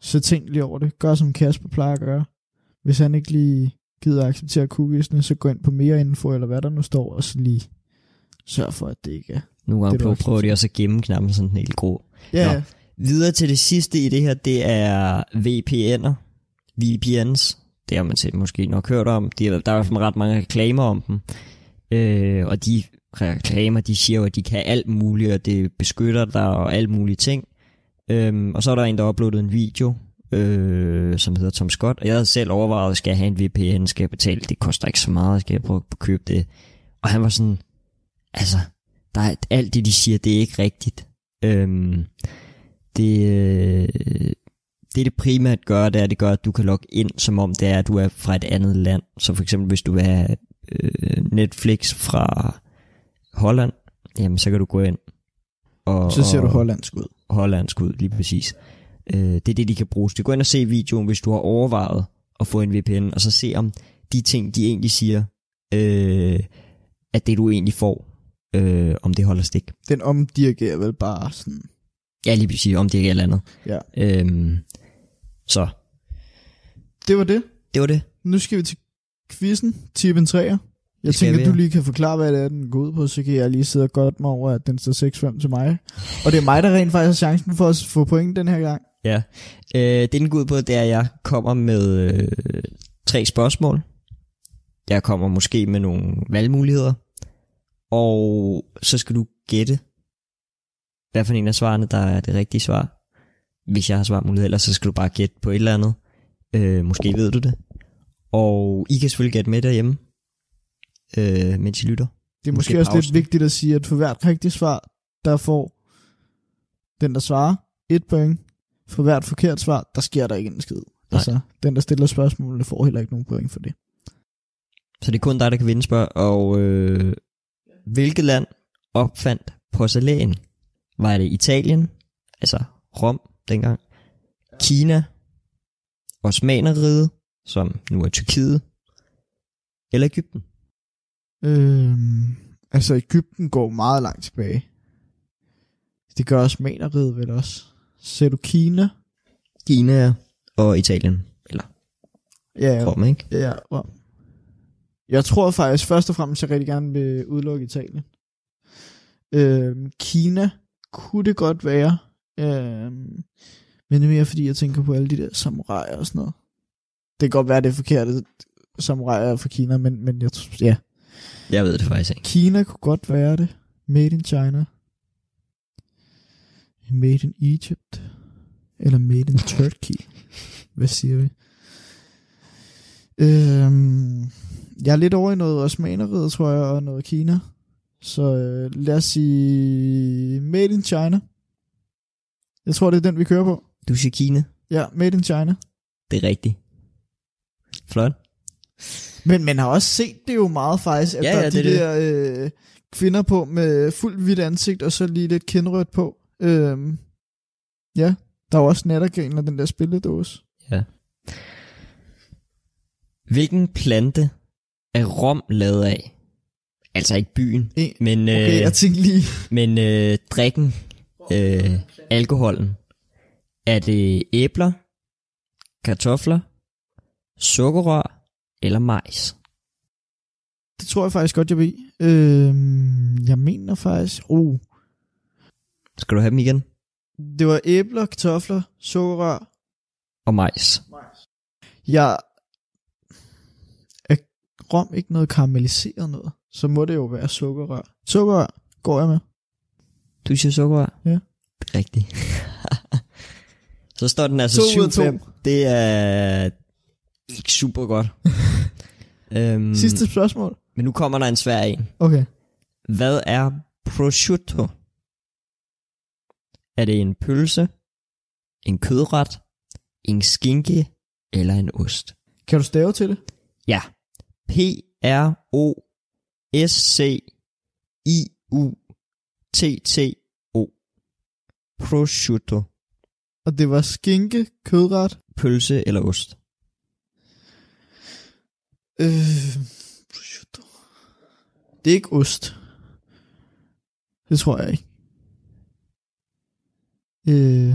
så tænk lige over det. Gør som Kasper plejer at gøre. Hvis han ikke lige gider at acceptere cookiesne, så gå ind på mere info, eller hvad der nu står, og så lige sørg for, at det ikke er. nogle gange er prøver, prøver de også at gemme knappen sådan helt grå. Ja, Nå. Videre til det sidste i det her, det er VPN'er. VPNs. Det har man set måske nok hørt om. De, er- der er i hvert fald ret mange reklamer om dem. Øh, og de reklamer, de siger jo, at de kan alt muligt, og det beskytter dig og alt mulige ting. Øhm, og så er der en, der har uploadet en video, øh, som hedder Tom Scott, og jeg havde selv overvejet, skal jeg have en VPN, skal jeg betale, det koster ikke så meget, skal jeg prøve at købe det. Og han var sådan, altså, der er, alt det, de siger, det er ikke rigtigt. Øhm, det, øh, det det primært gør, det er, at det gør, at du kan logge ind, som om det er, at du er fra et andet land. Så for eksempel, hvis du vil have øh, Netflix fra Holland, jamen så kan du gå ind. Og, så ser du og- hollandsk ud. hollandsk ud, lige præcis. Øh, det er det, de kan bruges til. Gå ind og se videoen, hvis du har overvejet at få en VPN, og så se om de ting, de egentlig siger, øh, at det du egentlig får, øh, om det holder stik. Den omdirigerer vel bare sådan, Ja, lige præcis, om det er eller andet. ja. Øhm, så, Det var det. det var det. Nu skal vi til quizzen, typen 3'er. Jeg skal tænker, vi, at du ja. lige kan forklare, hvad det er, den går ud på, så kan jeg lige sidde og godt mig over, at den står 6-5 til mig. Og det er mig, der rent faktisk har chancen for at få point den her gang. Ja. Øh, det den går ud på, det er, at jeg kommer med øh, tre spørgsmål. Jeg kommer måske med nogle valgmuligheder. Og så skal du gætte, hvad for en af svarene, der er det rigtige svar. Hvis jeg har svarmulighed, ellers så skal du bare gætte på et eller andet. Øh, måske ved du det. Og I kan selvfølgelig gætte med derhjemme, øh, mens I lytter. Det er måske, Måske også pausen. lidt vigtigt at sige, at for hvert rigtigt svar, der får den, der svarer, et point. For hvert forkert svar, der sker der ikke en skid. Altså, den, der stiller spørgsmålene, får heller ikke nogen point for det. Så det er kun dig, der kan vinde spørg. Og øh, hvilket land opfandt porcelæn? Var det Italien, altså Rom dengang, Kina, Osmaneriet, som nu er Tyrkiet, eller Ægypten? Øhm, altså, Ægypten går meget langt tilbage. Det gør også maneriet vel også. Ser du Kina? Kina og Italien, eller Ja, ja. Rom, ikke? Ja, Rom. Jeg tror faktisk først og fremmest, jeg rigtig gerne vil udelukke Italien. Øhm, Kina kunne det godt være. Øhm, men det er mere fordi, jeg tænker på alle de der samuraier og sådan noget. Det kan godt være, det er forkert, samuraier er fra Kina, men, men jeg tror, ja. Jeg ved det faktisk ikke. Kina kunne godt være det. Made in China. Made in Egypt. Eller made in Turkey. Hvad siger vi? Øhm, jeg er lidt over i noget osmaneriet, tror jeg, og noget Kina. Så øh, lad os sige Made in China. Jeg tror, det er den, vi kører på. Du siger Kina. Ja, Made in China. Det er rigtigt. Flot. Men man har også set det jo meget faktisk, at Ja, ja, der ja, er de det er der øh, kvinder på med fuldt hvidt ansigt, og så lige lidt kindrødt på. Øhm, ja, der er jo også nattergren og den der spilledåse. Hvilken plante er Rom lavet af? Altså ikke byen, En, men, okay, øh, jeg lige, men øh, drikken, øh, alkoholen. Er det æbler, kartofler, sukkerrør eller majs? det tror jeg faktisk godt, jeg ved. Øhm, jeg mener faktisk, oh, Skal du have dem igen? det var æbler, kartofler, sukkerrør. Og majs. Jeg, rom, ikke noget karamelliseret noget. Så må det jo være sukkerrør. Sukkerrør går jeg med. Du siger sukkerrør? Ja. Rigtigt. så står den altså To ud af to. 7-5. Det er ikke super godt. øhm, Sidste spørgsmål. Men nu kommer der en svær en. Okay. Hvad er prosciutto? Er det en pølse, en kødret, en skinke eller en ost? Kan du stave til det? Ja. P-R-O-S-C-I-U-T-T-O. Prosciutto. Og det var skinke, kødret. Pølse eller ost? Øh, prosciutto. Det er ikke ost. Det tror jeg ikke. Øh.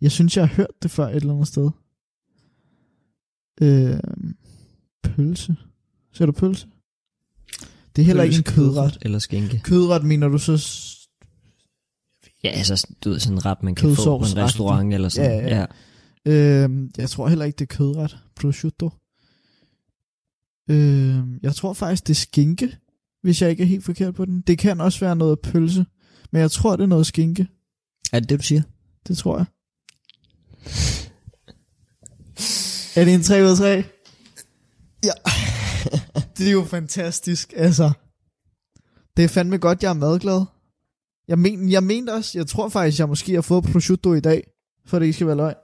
Jeg synes, jeg har hørt det før et eller andet sted. Øh, pølse. Ser du pølse? Det er heller ikke en kødret. Eller skinke. Kødret mener du så... Ja, altså, du ved, sådan en ret, man kan få på en restaurant eller sådan. Ja, ja, ja. Øh, jeg tror heller ikke, det er kødret. Prosciutto. Øh, jeg tror faktisk, det er skinke, hvis jeg ikke er helt forkert på den. Det kan også være noget pølse, men jeg tror, det er noget skinke. Er det det, du siger? Det tror jeg. Er det en 3 ud af 3? Ja. Det er jo fantastisk, altså. Det er fandme godt, jeg er madglad. Jeg, men, jeg mente også, jeg tror faktisk, jeg måske har fået prosciutto i dag, for det ikke skal være løgn.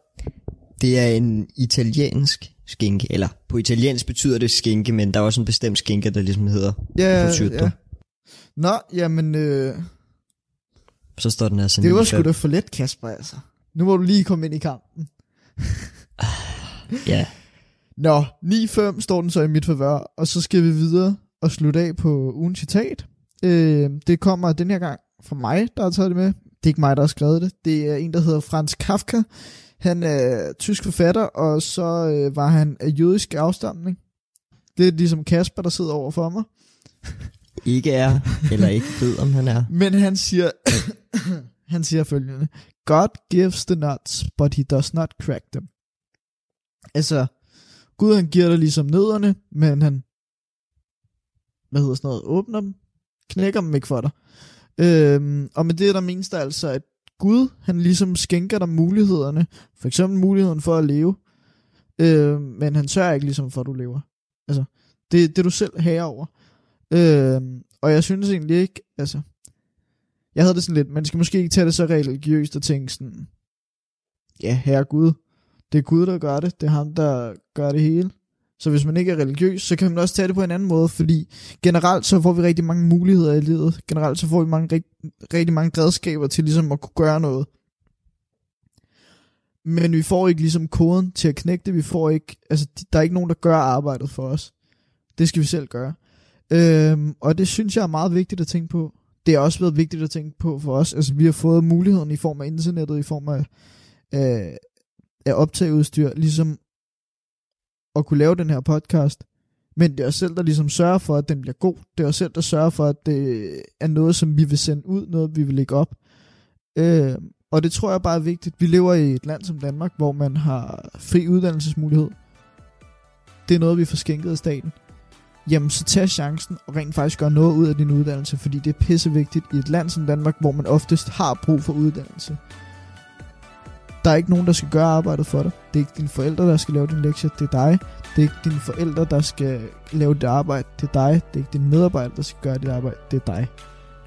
Det er en italiensk skinke, eller på italiensk betyder det skinke, men der er også en bestemt skinke, der ligesom hedder Ja, prosciutto. ja. Nå, jamen, øh, Så står den altså det var 9-5. sgu da for let, Kasper, altså. Nu må du lige komme ind i kampen. Ja, Nå, 9-5 står den så i mit favør, og så skal vi videre og slutte af på ugens citat. Øh, det kommer den her gang fra mig, der har taget det med. Det er ikke mig, der har skrevet det. Det er en, der hedder Franz Kafka. Han er tysk forfatter, og så øh, var han af jødisk afstamning. Det er ligesom Kasper, der sidder over for mig. ikke er, eller ikke ved, om han er. Men han siger, han siger følgende. God gives the nuts, but he does not crack them. Altså, Gud han giver dig ligesom nødderne, men han, hvad hedder sådan noget, åbner dem, knækker dem ikke for dig. Øhm, og med det der menes der altså, at Gud, han ligesom skænker dig mulighederne, for eksempel muligheden for at leve, øhm, men han sørger ikke ligesom for, at du lever. Altså, det, det er du selv herre over. Øhm, og jeg synes egentlig ikke, altså, jeg havde det sådan lidt, man skal måske ikke tage det så religiøst og tænke sådan, ja, herre Gud, det er Gud, der gør det, det er ham, der gør det hele. Så hvis man ikke er religiøs, så kan man også tage det på en anden måde, fordi generelt så får vi rigtig mange muligheder i livet. Generelt så får vi mange, rigt, rigtig mange redskaber til ligesom at kunne gøre noget. Men vi får ikke ligesom koden til at knække det. Vi får ikke, altså der er ikke nogen, der gør arbejdet for os. Det skal vi selv gøre. Øhm, og det synes jeg er meget vigtigt at tænke på. Det har også været vigtigt at tænke på for os. Altså vi har fået muligheden i form af internettet, i form af, af, af optageudstyr, ligesom at kunne lave den her podcast. Men det er os selv, der ligesom sørger for, at den bliver god. Det er os selv, der sørger for, at det er noget, som vi vil sende ud, noget vi vil lægge op. Øh, og det tror jeg bare er vigtigt. Vi lever i et land som Danmark, hvor man har fri uddannelsesmulighed. Det er noget, vi får skænket af staten. Jamen, så tag chancen og rent faktisk gør noget ud af din uddannelse, fordi det er pissevigtigt i et land som Danmark, hvor man oftest har brug for uddannelse. Der er ikke nogen, der skal gøre arbejdet for dig. Det er ikke dine forældre, der skal lave din lektie. Det er dig. Det er ikke dine forældre, der skal lave dit arbejde. Det er dig. Det er ikke dine medarbejdere, der skal gøre dit arbejde. Det er dig.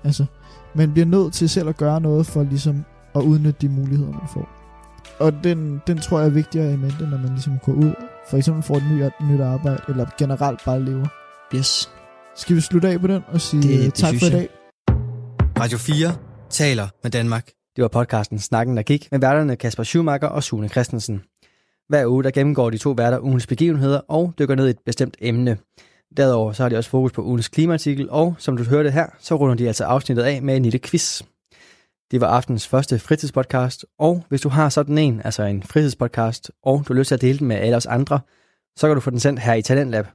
Altså, man bliver nødt til selv at gøre noget for ligesom at udnytte de muligheder, man får. Og den, den tror jeg er vigtigere i mente, når man ligesom går ud. For eksempel får et nyt, nyt arbejde, eller generelt bare lever. Yes. Skal vi slutte af på den og sige Det- det, tak for i dag? Radio 4 taler med Danmark. Det var podcasten Snakken, der gik med værterne Kasper Schumacher og Sune Christensen. Hver uge der gennemgår de to værter ugens begivenheder og dykker ned i et bestemt emne. Derudover så har de også fokus på ugens klimaartikel, og som du hørte her, så runder de altså afsnittet af med en lille quiz. Det var aftens første fritidspodcast, og hvis du har sådan en, altså en fritidspodcast, og du har lyst til at dele den med alle os andre, så kan du få den sendt her i Talentlab.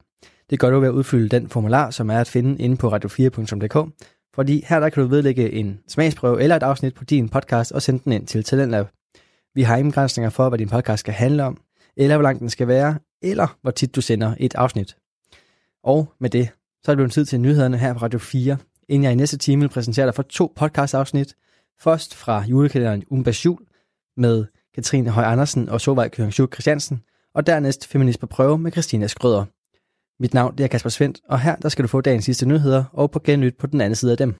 Det gør du ved at udfylde den formular, som er at finde inde på radio4.dk, fordi her der kan du vedlægge en smagsprøve eller et afsnit på din podcast og sende den ind til Talentlab. Vi har ingen begrænsninger for, hvad din podcast skal handle om. eller hvor lang den skal være, eller hvor tit du sender et afsnit. Og med det, så er det blevet tid til nyhederne her på Radio 4, inden jeg i næste time vil præsentere dig for to podcast-afsnit. Først fra julekalenderen Umbas Jul med Katrine Høj Andersen og Sovej Køring Christiansen, og dernæst Feminist på prøve med Christina Skrøder. Mit navn det er Kasper Svendt, og her der skal du få dagens sidste nyheder og på genlyt på den anden side af dem.